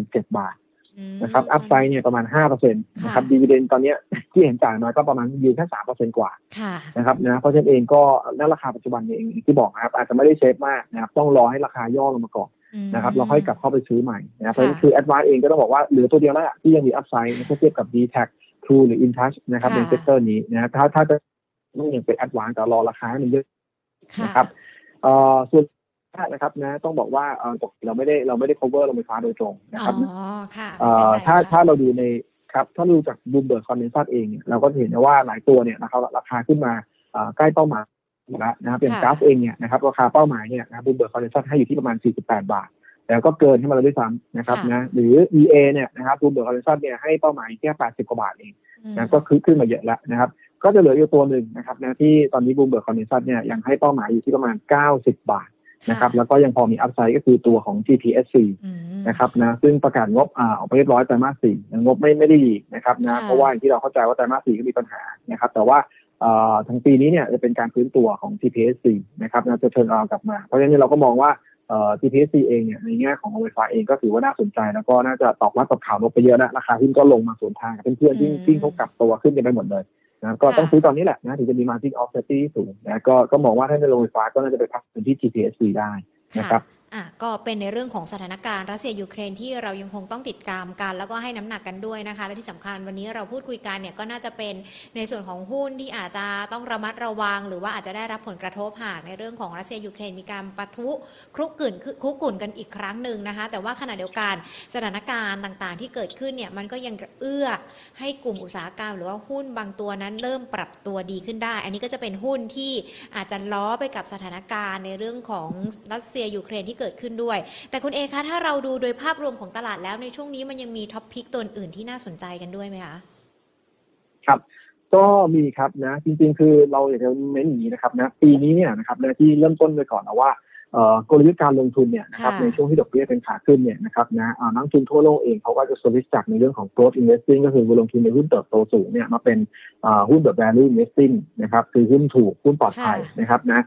247 บาทอืมนะครับ upside เนี่ยประมาณ5%นะครับค่ะ dividend ตอนเนี้ยที่เห็นจ่ายมาก็ประมาณยืนแค่3%กว่าค่ะนะครับนะเพราะฉะนั้นเองก็ณราคาปัจจุบันเนี่ยเองอย่างที่บอกนะครับอาจจะไม่ได้ safe มากนะครับต้องรอให้ราคาย่อลงมาก่อนอืมนะครับเราค่อยกลับเข้าไปซื้อใหม่นะครับเพราะฉะนั้นค่ะคือ ADVANC เองก็ต้องบอกว่าเหลือตัวเดียวแล้วอะที่ยังมี upside ถ้าเทียบกับ DTAC True หรือ InTouch นะครับค่ะใน sector นี้นะถ้าถ้าจะ ต้องยังเป็น ADVANC แต่รอราคาให้มันย่อค่ะนะครับเอ่อส่วนนะครับนะต้องบอกว่าเอ่อปกติเราไม่ได้เราไม่ได้ cover โรงไฟฟ้าโดยตรงนะครับอ๋อค่ะเอ่อไม่เป็นไรถ้าค่ะถ้าเราดูในครับถ้าดูจาก Bloomberg consensus เองเนี่ยเราก็จะเห็นได้ว่าหลายตัวเนี่ยนะครับราคาขึ้นมาเอ่อใกล้เป้าหมายแล้วนะครับเป็นค่ะ GULF เองเนี่ยนะครับราคาเป้าหมายเนี่ยนะครับ Bloomberg consensus ให้อยู่ที่ประมาณ 48 บาท แล้วก็เกินขึ้นมาแล้วด้วยซ้ำนะครับค่ะนะหรือ EA เนี่ยนะครับ Bloomberg consensus เนี่ยให้เป้าหมายแค่ 80 กว่าบาทเองอืมนะก็คือขึ้นมาเยอะแล้วนะครับ ก็จะเหลืออยู่ตัวหนึ่งนะครับนะที่ตอนนี้ Bloomberg consensus เนี่ยยังให้เป้าหมายอยู่ที่ประมาณ 90 บาทนะครับแล้วก็ยังพอมี upside ก็คือตัวของ GPSC อืมนะครับนะซึ่งประกาศงบอ่าออกไปเรียบร้อยไตรมาสสี่งบไม่ไม่ได้ดีนะครับนะค่ะเพราะว่าอย่างที่เราเข้าใจว่าไตรมาสสี่ก็มีปัญหานะครับแต่ว่าเอ่อทั้งปีนี้เนี่ยจะเป็นการฟื้นตัวของ GPSC นะครับนะจะเชิญเรากลับมา เพราะฉะนั้นเราก็มองว่าเอ่อ GPSC เองเนี่ยในแง่ของโรงไฟฟ้าเองก็ถือว่าน่าสนใจ แล้วก็น่าจะตอบรับกับข่าวลบไปเยอะแล้วราคาหุ้นก็ลงมาสวนทางกับเพื่อนๆที่อืมที่เขากลับตัวขึ้นกันไปหมดเลย นะก็ค่ะต้องซื้อตอนนี้แหละนะถึงจะมี margin of safety ที่สูงนะก็ก็มองว่าถ้าในโรงไฟฟ้าก็น่าจะไปพักพื้นที่ TPSC ได้นะครับ อะก็เป็นในเรื่องของสถานการณ์รัสเซียยูเครนที่เรายังคงต้องติดตามกัน แล้วก็ให้น้ำหนักกันด้วยนะคะ และที่สำคัญวันนี้เราพูดคุยกันเนี่ยก็น่าจะเป็นในส่วนของหุ้นที่อาจจะต้องระมัดระวัง หรือว่าอาจจะได้รับผลกระทบหากในเรื่องของรัสเซียยูเครนมีการปะทุครุกรุ่นคุกกุ่นกันอีกครั้งหนึ่งนะคะ แต่ว่าขณะเดียวกันสถานการณ์ต่างๆ ที่เกิดขึ้นเนี่ยมันก็ยังเอื้อให้กลุ่มอุตสาหกรรม หรือว่าหุ้นบางตัวนั้นเริ่มปรับตัวดีขึ้นได้ อันนี้ก็จะเป็นหุ้นที่อาจจะล้อไปกับสถานการณ์ในเรื่องของรัสเซียยูเครนที่เกิดขึ้นด้วย แต่คุณเอคะถ้าเราดูโดยภาพรวมของตลาดแล้วในช่วงนี้มันยังมีท็อปพิกตัวอื่นที่น่าสนใจกันด้วยไหมคะครับ ก็มีครับนะ จริงๆ คือเราอยากจะเน้นอย่างนี้นะครับนะปีนี้เนี่ยนะครับนะที่เริ่มต้นไปก่อนนะว่าเอ่อกลยุทธ์การลงทุนเนี่ยนะครับค่ะในช่วงที่ดอกเบี้ยเป็นขาขึ้นเนี่ยนะครับนะอ่านักลงทุนทั่วโลกเองเขาก็จะสวิตช์จากในเรื่องของ growth investing ก็คือลงทุนในหุ้นเติบโตสูงเนี่ยมาเป็นอ่าหุ้นแบบ value investing นะครับคือหุ้นถูกหุ้นปลอดภัยค่ะนะครับนะอ่า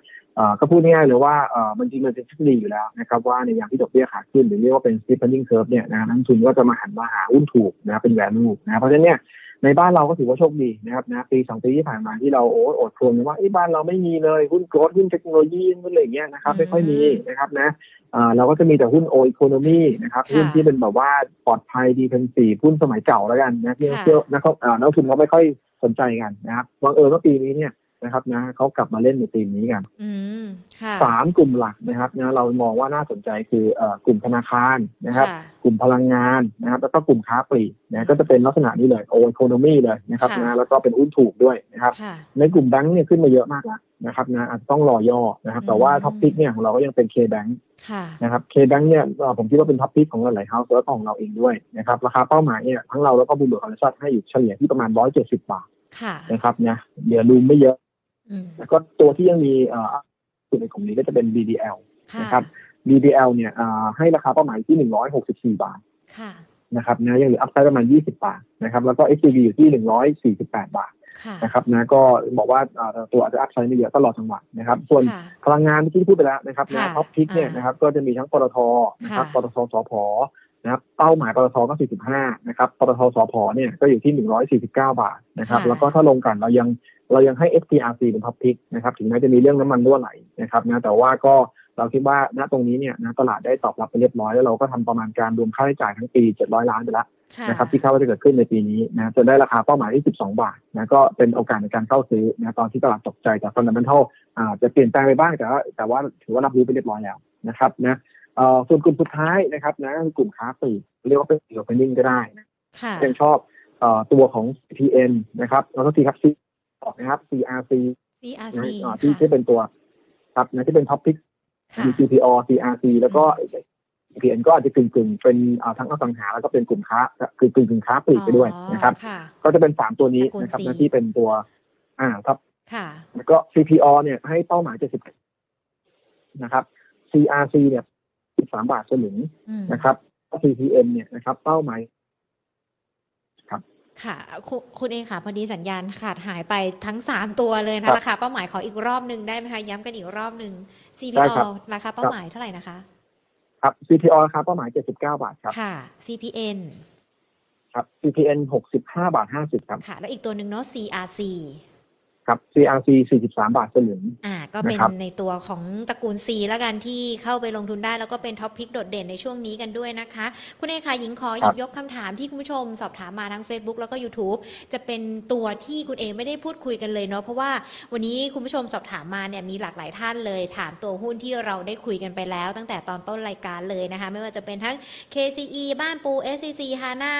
ก็พูดง่ายๆเลยว่าเอ่อมันจริงมันเป็นทฤษฎีอยู่แล้วนะครับว่าในยามที่ดอกเบี้ยขาขึ้นหรือเรียกว่าเป็น steepening curve เนี่ยนะนักลงทุนก็จะมาหันมาหาหุ้นถูกนะครับเป็น value นะครับเพราะฉะนั้นเนี่ยในบ้านเราก็ถือว่าโชคดีนะครับนะปีสองปีที่ผ่านมาที่เราโอ้อดทนว่าไอ้ยบ้านเราไม่มีเลยหุ้นโกลด์หุ้นเทคโนโลยีหุ้นอะไรอย่างเงี้ยนะครับไม่ค่อยมีนะครับนะอ่าเราก็จะมีแต่หุ้นโออีโคโนมีนะครับค่ะหุ้นที่เป็นแบบว่าปลอดภัยดีเป็นสีหุ้นสมัยเก่าแล้วกันนะที่ค่ะเชื่อนะครับอ่านักลงทุนเขาไม่ค่อยสนใจกันนะครับบังเอิญว่าปีนี้เนี่ย นะครับนะเขากลับมาเล่นในธีมนี้กันอืมค่ะสามกลุ่มหลักนะครับนะเรามองว่าน่าสนใจคือเอ่อกลุ่มธนาคารนะครับค่ะกลุ่มพลังงานนะครับ แล้วก็กลุ่มค้าปลีกนะก็จะเป็นลักษณะนี้เลยโอ e โคโนมีเลยนะครับค่ะนะแล้วก็เป็นหุ้นถูกด้วยนะครับค่ะในกลุ่มแบงค์เนี่ยขึ้นมาเยอะมากแล้วนะครับนะอาจจะต้องรอย่อนะครับ แต่ว่าอืม top pick เนี่ยของเราก็ยังเป็น K-Bank ค่ะนะครับ K-Bank เนี่ยเอ่อผมคิดว่าเป็น top pick ของหลายๆ house แล้วก็ของเราเองด้วยนะครับราคาเป้าหมายเนี่ยทั้งเราแล้วก็ Bloomberg consensus ให้อยู่เฉลี่ยที่ประมาณ 170 บาทค่ะนะครับนะเหลือ room ไม่เยอะอืม แล้วก็ตัวที่ยังมีเอ่ออยู่ในกลุ่มนี้ก็จะเป็น BBL ค่ะนะครับ BBL เนี่ยอ่าให้ราคาเป้าหมายที่164บาทค่ะนะครับนะยังเหลือ upside ประมาณ20บาทนะครับแล้วก็ SCB อยู่ที่148บาทค่ะนะครับนะก็บอกว่าอ่าตัวอาจจะ upside ไม่เยอะก็รอจังหวะนะครับ ส่วนค่ะพลังงานเมื่อกี้ที่พูดไปแล้วนะครับค่ะนะ top pick เนี่ยอ่านนะครับก็จะมีทั้งปตทนะครับค่ะปตทสพนะครับเป้าหมายปตทก็ 45 นะครับปตทสพเนี่ยก็อยู่ที่ 149 บาทนะครับค่ะแล้วก็ถ้าโรงกลั่นเรายัง เรายังให้ SPRC เป็น top pick นะครับถึงแม้จะมีเรื่องน้ำมันรั่วไหลนะครับนะแต่ว่าก็เราคิดว่าณตรงนี้เนี่ยนะตลาดได้ตอบรับไปเรียบร้อยแล้วเราก็ทำประมาณการรวมค่าใช้จ่ายทั้งปี 700 ล้านไปแล้วค่ะนะครับที่คาดว่าจะเกิดขึ้นในปีนี้นะจนได้ราคาเป้าหมายที่ 12 บาทนะก็เป็นโอกาสในการเข้าซื้อนะตอนที่ตลาดตกใจแต่ fundamental อ่าจะเปลี่ยนแปลงไปบ้างแต่ว่าแต่ว่าถือว่ารับรู้ไปเรียบร้อยแล้วนะครับนะเอ่อส่วนกลุ่มสุดท้ายนะครับนะก็คือกลุ่มค้าปลีกเรียกว่าเป็น opening ก็ได้นะค่ะยังชอบเอ่อตัวของ CPN นะครับแล้วก็ทีครับ C นะครับ CRC นะ CRC อ่าที่ค่ะที่เป็นตัวครับนะที่เป็น top pick ค่ะมี CPO CRC แล้วก็ PN ก็อาจจะกึ่งกึ่งๆเป็นอ่าทั้งอสังหาแล้วก็เป็นกลุ่มค้าคือกึ่งกึ่งๆค้าปลีกไปด้วยนะครับค่ะก็จะเป็นสามตัวนี้ตระกูลนะครับ C นะที่เป็นตัว อ่าครับค่ะแล้วก็ CPO เนี่ยให้เป้าหมาย70นะครับ CRC เนี่ย13บาทสลึงอืมนะครับ CPN เนี่ยนะครับ เป้าหมาย ค่ะคุณคุณเองค่ะพอดีสัญญาณขาดหายไปทั้ง 3 ตัวเลยคนะรับราคาเป้าหมายขออีกรอบหนึ่งได้ไหมคะย้ำกันอีกรอบหนึ่งได้ CPO ครับราคาเป้าหมายเท่าไหร่นะคะ ครับ CPO ราคาเป้าหมาย 79 บาทครับค่ะ CPN ครับ CPN 65 บาท 50 ครับค่ะ แล้วอีกตัวหนึ่งเนาะ CRC ครับ CRC 43 บาทสลึงอ่าก็เป็นนะครับในตัวของตระกูล C แล้วกันที่เข้าไปลงทุนได้ แล้วก็เป็นท็อปพิกโดดเด่นในช่วงนี้กันด้วยนะคะ คุณเอค่ะหญิงขอหยิบยกคำถามที่คุณผู้ชมสอบถามมาทั้ง Facebook แล้วก็ YouTube จะเป็นตัวที่คุณเอไม่ได้พูดคุยกันเลยเนาะเพราะว่าวันนี้คุณผู้ชมสอบถามมาเนี่ยมีหลากหลายท่านเลย ถามตัวหุ้นที่เราได้คุยกันไปแล้ว ตั้งแต่ตอนต้นรายการเลยนะคะ ไม่ว่าจะเป็นทั้ง KCE บ้านปู SCC HANA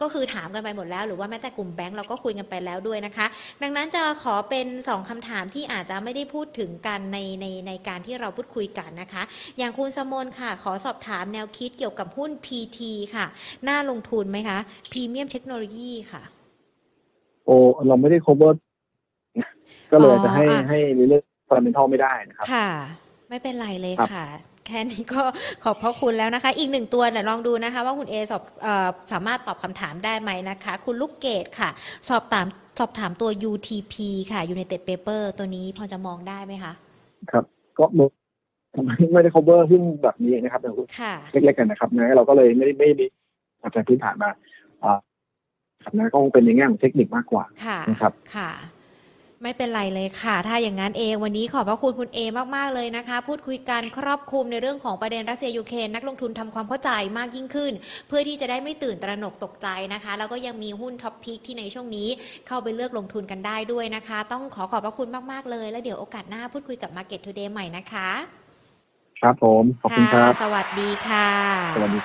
ก็คือถามกันไปหมดแล้ว หรือว่าแม้แต่กลุ่มแบงก์เราก็คุยกันไปแล้วด้วยนะคะ ดังนั้นจะขอเป็น2คำถามที่อาจจะไม่ได้พูดถึงกันในในในการที่เราพูดคุยกันนะคะ อย่างคุณสมนค่ะ ขอสอบถามแนวคิดเกี่ยวกับหุ้น PT ค่ะ น่าลงทุนไหมคะพรีเมียมเทคโนโลยีค่ะ โอ้เราไม่ได้ cover ก็เลยอ๋อจะให้อะให้ในเรื่อง fundamental ไม่ได้นะครับ ค่ะ ไม่เป็นไรเลยครับค่ะแค่นี้ก็ขอบพระคุณแล้วนะคะ อีกหนึ่งตัวเดี๋ยวลองดูนะคะ ว่าคุณเอสอบเออสามารถตอบคำถามได้ไหมนะคะ คุณลูกเกดค่ะ สอบถาม สอบถามตัว UTP ค่ะ United Paper ตัวนี้พอจะมองได้ไหมคะ ครับ ก็ไม่ได้ cover หุ้นแบบนี้นะครับแต่หุ้นค่ะเล็กๆกันนะครับนะเราก็เลยไม่ได้ไม่ได้อาจารย์พื้นฐานมาอ่าครับนะก็คงเป็นในแง่ของเทคนิคมากกว่าค่ะนะครับค่ะ ไม่เป็นไรเลยค่ะ ถ้าอย่างนั้นเองวันนี้ขอบพระคุณคุณเอมาก ๆ เลยนะคะ พูดคุยกันครอบคลุมในเรื่องของประเด็นรัสเซียยูเครนนักลงทุนทำความเข้าใจมากยิ่งขึ้น เพื่อที่จะได้ไม่ตื่นตระหนกตกใจนะคะ แล้วก็ยังมีหุ้น top pick ที่ในช่วงนี้เข้าไปเลือกลงทุนกันได้ด้วยนะคะ ต้องขอขอบพระคุณมาก ๆ เลย แล้วเดี๋ยวโอกาสหน้าพูดคุยกับ Market Today ใหม่นะคะ ครับผม ขอบคุณครับะสวัสดีค่ะ สวัสดี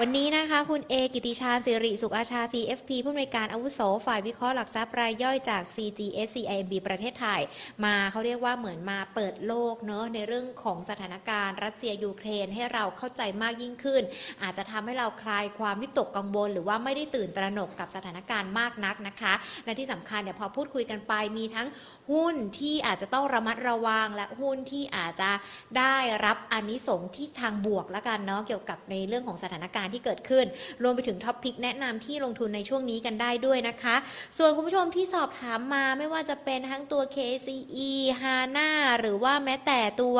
วันนี้นะคะคุณเอกิติชาญสิริสุขอาชา CFP ผู้อำนวยการอาวุโสฝ่ายวิเคราะห์หลักทรัพย์รายย่อยจาก CGSCIB ประเทศไทย มาเขาเรียกว่าเหมือนมาเปิดโลกเนอะในเรื่องของสถานการณ์รัสเซียยูเครนให้เราเข้าใจมากยิ่งขึ้น อาจจะทำให้เราคลายความวิตกกังวล หรือว่าไม่ได้ตื่นตระหนกกับสถานการณ์มากนักนะคะและที่สำคัญเนี่ยพอพูดคุยกันไปมีทั้ง หุ้นที่อาจจะต้องระมัดระวัง และหุ้นที่อาจจะได้รับอานิสงส์ที่ทางบวกล้วกันเนาะเกี่ยวกับในเรื่องของสถานการณ์ที่เกิดขึ้น รวมไปถึงท็อปพิกแนะนำที่ลงทุนในช่วงนี้กันได้ด้วยนะคะ ส่วนคุณผู้ชมที่สอบถามมาไม่ว่าจะเป็นทั้งตัว KCE HANA หรือว่าแม้แต่ตัว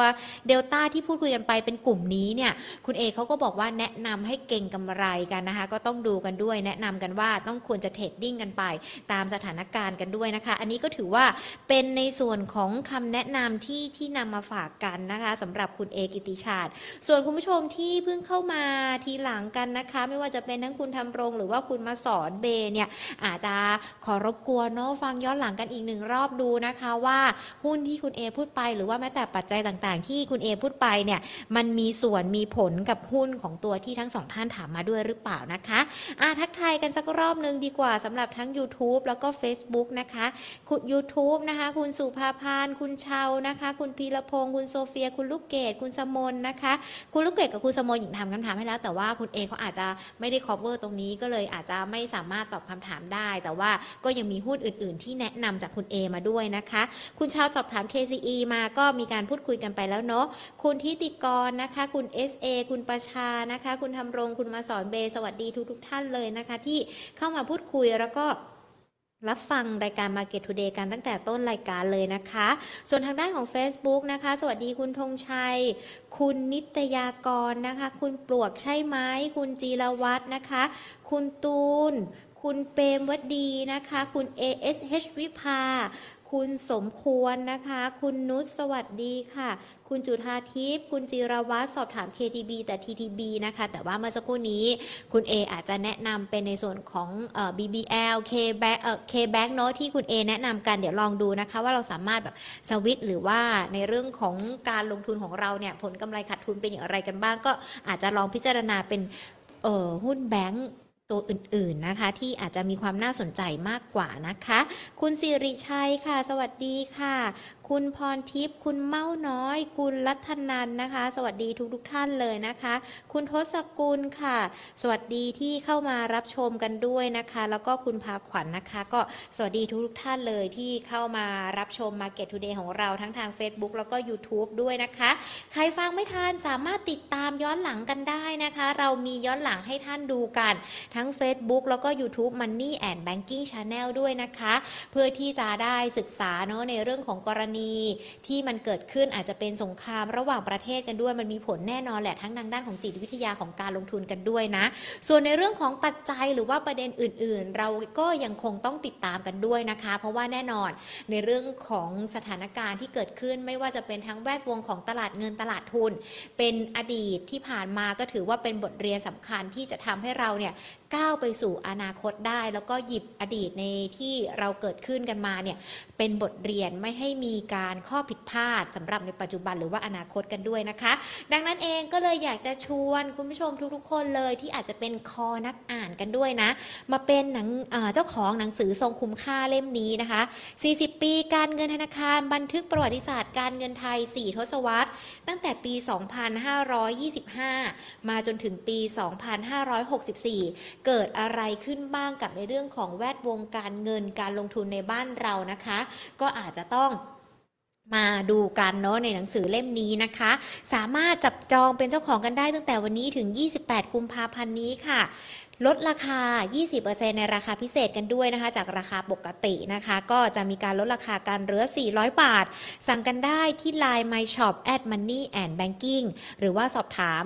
เดลต้าที่พูดคุยกันไปเป็นกลุ่มนี้เนี่ยคุณเอเขาก็บอกว่าแนะนำให้เก่งกำไรกันนะคะ ก็ต้องดูกันด้วย แนะนำกันว่าต้องควรจะเทรดดิ้งกันไป ตามสถานการณ์กันด้วยนะคะ อันนี้ก็ถือว่าเป็นเป็นในส่วนของคำแนะนำที่ที่นำมาฝากกันนะคะสำหรับคุณเอกิติชาติ ส่วนคุณผู้ชมที่เพิ่งเข้ามาทีหลังกันนะคะ ไม่ว่าจะเป็นทั้งคุณทำรง หรือว่าคุณมาสอนเบเนี่ยอาจจะขอรบกวนเนาะฟังย้อนหลังกันอีกหนึ่งรอบดูนะคะว่าหุ้นที่คุณเอพูดไป หรือว่าแม้แต่ปัจจัยต่างๆ ที่คุณเอพูดไปเนี่ยมันมีส่วนมีผลกับหุ้นของตัวที่ทั้งสองท่านถามมาด้วยหรือเปล่านะคะอะทักทายกันสักรอบหนึ่งดีกว่าสำหรับทั้ง YouTube แล้วก็ Facebook นะคะคุณ YouTube นะคะคุณสุภาพาน คุณเชานะคะ คุณพีรพงศ์คุณโซเฟีย คุณลูกเกดคุณสมนนะคะ คุณลูกเกดกับคุณสมนหญิงถามคำถามให้แล้ว แต่ว่าคุณเอเขาอาจจะไม่ได้ cover ตรงนี้ก็เลยอาจจะไม่สามารถตอบคำถามได้ แต่ว่าก็ยังมีหุ้นอื่น ๆ ที่แนะนำจากคุณเอมาด้วยนะคะ คุณเชาสอบถาม KCE มาก็มีการพูดคุยกันไปแล้วเนาะคุณทิติกรนะคะ คุณ SA คุณประชานะคะ คุณทำรงคุณมาสอนเบสวัสดีทุกๆท่านเลยนะคะ ที่เข้ามาพูดคุยแล้วก็ รับฟังรายการ Market Today กันตั้งแต่ต้นรายการเลยนะคะ ส่วนทางด้านของ Facebook นะคะ สวัสดีคุณธงชัย คุณนิตยากรนะคะ คุณปลวกใช่ไหมคุณจีรวัตรนะคะ คุณตูน คุณเปรมวดีนะคะ คุณ ASH วิภา คุณสมควรนะคะ คุณนุชสวัสดีค่ะ คุณจุธาทิพย์คุณจิรวัตรสอบถาม KTB แต่ TTB นะคะ แต่ว่าเมื่อสักครู่นี้คุณ A อาจจะแนะนำเป็นในส่วนของเอ่อ BBL K Bank เอ่อ K Bank เนอะที่คุณ A แนะนำกันเดี๋ยวลองดูนะคะ ว่าเราสามารถแบบสวิตหรือว่าในเรื่องของการลงทุนของเราเนี่ยผลกำไรขาดทุนเป็นอย่างไรกันบ้าง ก็อาจจะลองพิจารณาเป็นเอ่อหุ้นแบงก์ ตัวอื่นๆนะคะ ที่อาจจะมีความน่าสนใจมากกว่านะคะ คุณสิริชัยค่ะ สวัสดีค่ะ คุณพรทิพย์คุณเมาน้อย คุณรัตนันนะคะ สวัสดีทุกๆทท่านเลยนะคะ คุณทศกุลค่ะ สวัสดีที่เข้ามารับชมกันด้วยนะคะ แล้วก็คุณพาขวัญนนะคะ ก็สวัสดีทุกๆท่านเลยที่เข้ามารับชม Market Today ของเราทั้งทาง Facebook แล้วก็ YouTube ด้วยนะคะ ใครฟังไม่ทันสามารถติดตามย้อนหลังกันได้นะคะ เรามีย้อนหลังให้ท่านดูกัน ทั้ง Facebook แล้วก็ YouTube Money and Banking Channel ด้วยนะคะ เพื่อที่จะได้ศึกษาเนาะในเรื่องของกรณีที่มันเกิดขึ้นอาจจะเป็นสงครามระหว่างประเทศกันด้วย มันมีผลแน่นอนแหละทั้งทางด้านของจิตวิทยาของการลงทุนกันด้วยนะ ส่วนในเรื่องของปัจจัยหรือว่าประเด็นอื่น ๆ เราก็ยังคงต้องติดตามกันด้วยนะคะ เพราะว่าแน่นอนในเรื่องของสถานการณ์ที่เกิดขึ้นไม่ว่าจะเป็นทั้งแวดวงของตลาดเงินตลาดทุน เป็นอดีตที่ผ่านมาก็ถือว่าเป็นบทเรียนสำคัญที่จะทำให้เราเนี่ยก้าวไปสู่อนาคตได้ แล้วก็หยิบอดีตในที่เราเกิดขึ้นกันมาเนี่ยเป็นบทเรียนไม่ให้มีการข้อผิดพลาดสำหรับในปัจจุบันหรือว่าอนาคตกันด้วยนะคะ ดังนั้นเองก็เลยอยากจะชวนคุณผู้ชมทุกๆ คนเลยที่อาจจะเป็นคอนักอ่านกันด้วยนะ มาเป็นหนังเอ่อเจ้าของหนังสือทรงคุ้มค่าเล่มนี้นะคะ 40 ปีการเงินธนาคารบันทึกประวัติศาสตร์การเงินไทย 4 ทศวรรษ ตั้งแต่ปี 2525 มาจนถึงปี 2564เกิดอะไรขึ้นบ้างกับในเรื่องของแวดวงการเงินการลงทุนในบ้านเรานะคะ ก็อาจจะต้องมาดูกันเนาะในหนังสือเล่มนี้นะคะ สามารถจับจองเป็นเจ้าของกันได้ตั้งแต่วันนี้ถึง 28 กุมภาพันธ์นี้ค่ะ ลดราคา 20%ในราคาพิเศษกันด้วยนะคะ จากราคาปกตินะคะ ก็จะมีการลดราคาการเหลือ 400 บาท สั่งกันได้ที่ Line My Shop at Money and Banking หรือว่าสอบถาม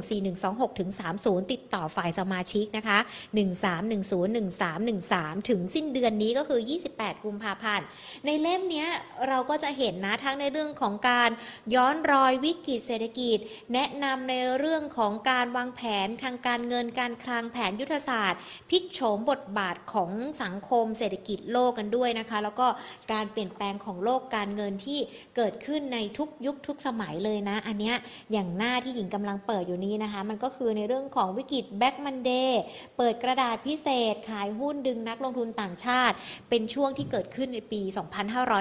026914126ถึง30 ติดต่อฝ่ายสมาชิกนะคะ 13101313 ถึงสิ้นเดือนนี้ก็คือ 28 กุมภาพันธ์ ในเล่มนี้เราก็จะเห็นนะทั้งในเรื่องของการย้อนรอยวิกฤตเศรษฐกิจ แนะนำในเรื่องของการวางแผนทางการเงินการคลังแผนยุทธศาสตร์พลิกโฉมบทบาทของสังคมเศรษฐกิจโลกกันด้วยนะคะ แล้วก็การเปลี่ยนแปลงของโลกการเงินที่เกิดขึ้นในทุกยุคทุกสมัยเลยนะ อันเนี้ยอย่างหน้าที่หญิงกำลังเปิดอยู่นี้นะคะ มันก็คือในเรื่องของวิกฤตแบ็กมันเดย์เปิดกระดาษพิเศษ ขายหุ้นดึงนักลงทุนต่างชาติ เป็นช่วงที่เกิดขึ้นในปี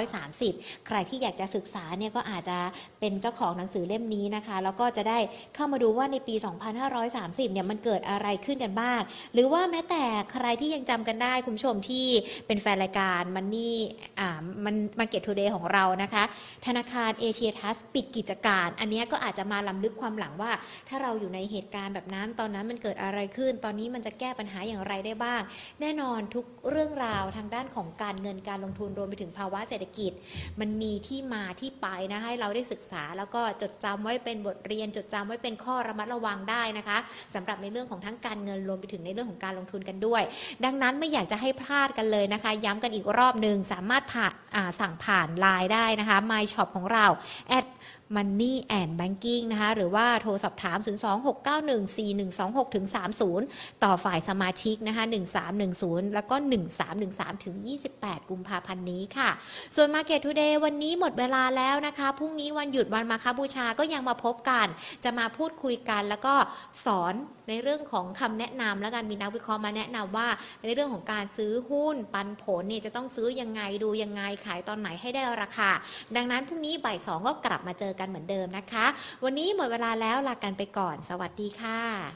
2530 ใครที่อยากจะศึกษาเนี่ยก็อาจจะเป็นเจ้าของหนังสือเล่มนี้นะคะ แล้วก็จะได้เข้ามาดูว่าในปี 2530 เนี่ยมันเกิดอะไรขึ้นกันบ้าง หรือว่าแม้แต่ใครที่ยังจำกันได้คุณผู้ชมที่เป็นแฟนรายการ Money อ่ามัน Market Today ของเรานะคะ ธนาคารเอเชียทรัสต์ปิดกิจการ อันนี้ก็อาจจะมารำลึกความหลังว่า ถ้าเราอยู่ในเหตุการณ์แบบนั้น ตอนนั้นมันเกิดอะไรขึ้น ตอนนี้มันจะแก้ปัญหาอย่างไรได้บ้าง แน่นอนทุกเรื่องราวทางด้านของการเงินการลงทุนรวมไปถึงภาวะเศรษฐกิจ มันมีที่มาที่ไปนะให้เราได้ศึกษาแล้วก็จดจำไว้เป็นบทเรียนจดจำไว้เป็นข้อระมัดระวังได้นะคะสำหรับในเรื่องของทั้งการเงินรวมไปถึงในเรื่องของการลงทุนกันด้วย ดังนั้นไม่อยากจะให้พลาดกันเลยนะคะ ย้ำกันอีกรอบหนึ่งสามารถผ่านอ่าสั่งผ่านไลน์ได้นะคะ My Shop ของเรา at Money and Banking นะคะ หรือว่าโทรสอบถาม 026914126ถึง30 ต่อฝ่ายสมาชิกนะคะ 1310 แล้วก็ 1313ถึง28 กุมภาพันธ์นี้ค่ะ ส่วน Market Today วันนี้หมดเวลาแล้วนะคะ พรุ่งนี้วันหยุดวันมาคบูชาก็ยังมาพบกัน จะมาพูดคุยกันแล้วก็สอนในเรื่องของคำแนะนำและการมีนักวิเคราะห์มาแนะนำว่า ในเรื่องของการซื้อหุ้นปันผลเนี่ยจะต้องซื้อยังไงดูยังไงขายตอนไหนให้ได้ราคา ดังนั้นพรุ่งนี้บ่ายสองก็กลับมาเจอกันเหมือนเดิมนะคะ วันนี้หมดเวลาแล้วลากันไปก่อน สวัสดีค่ะ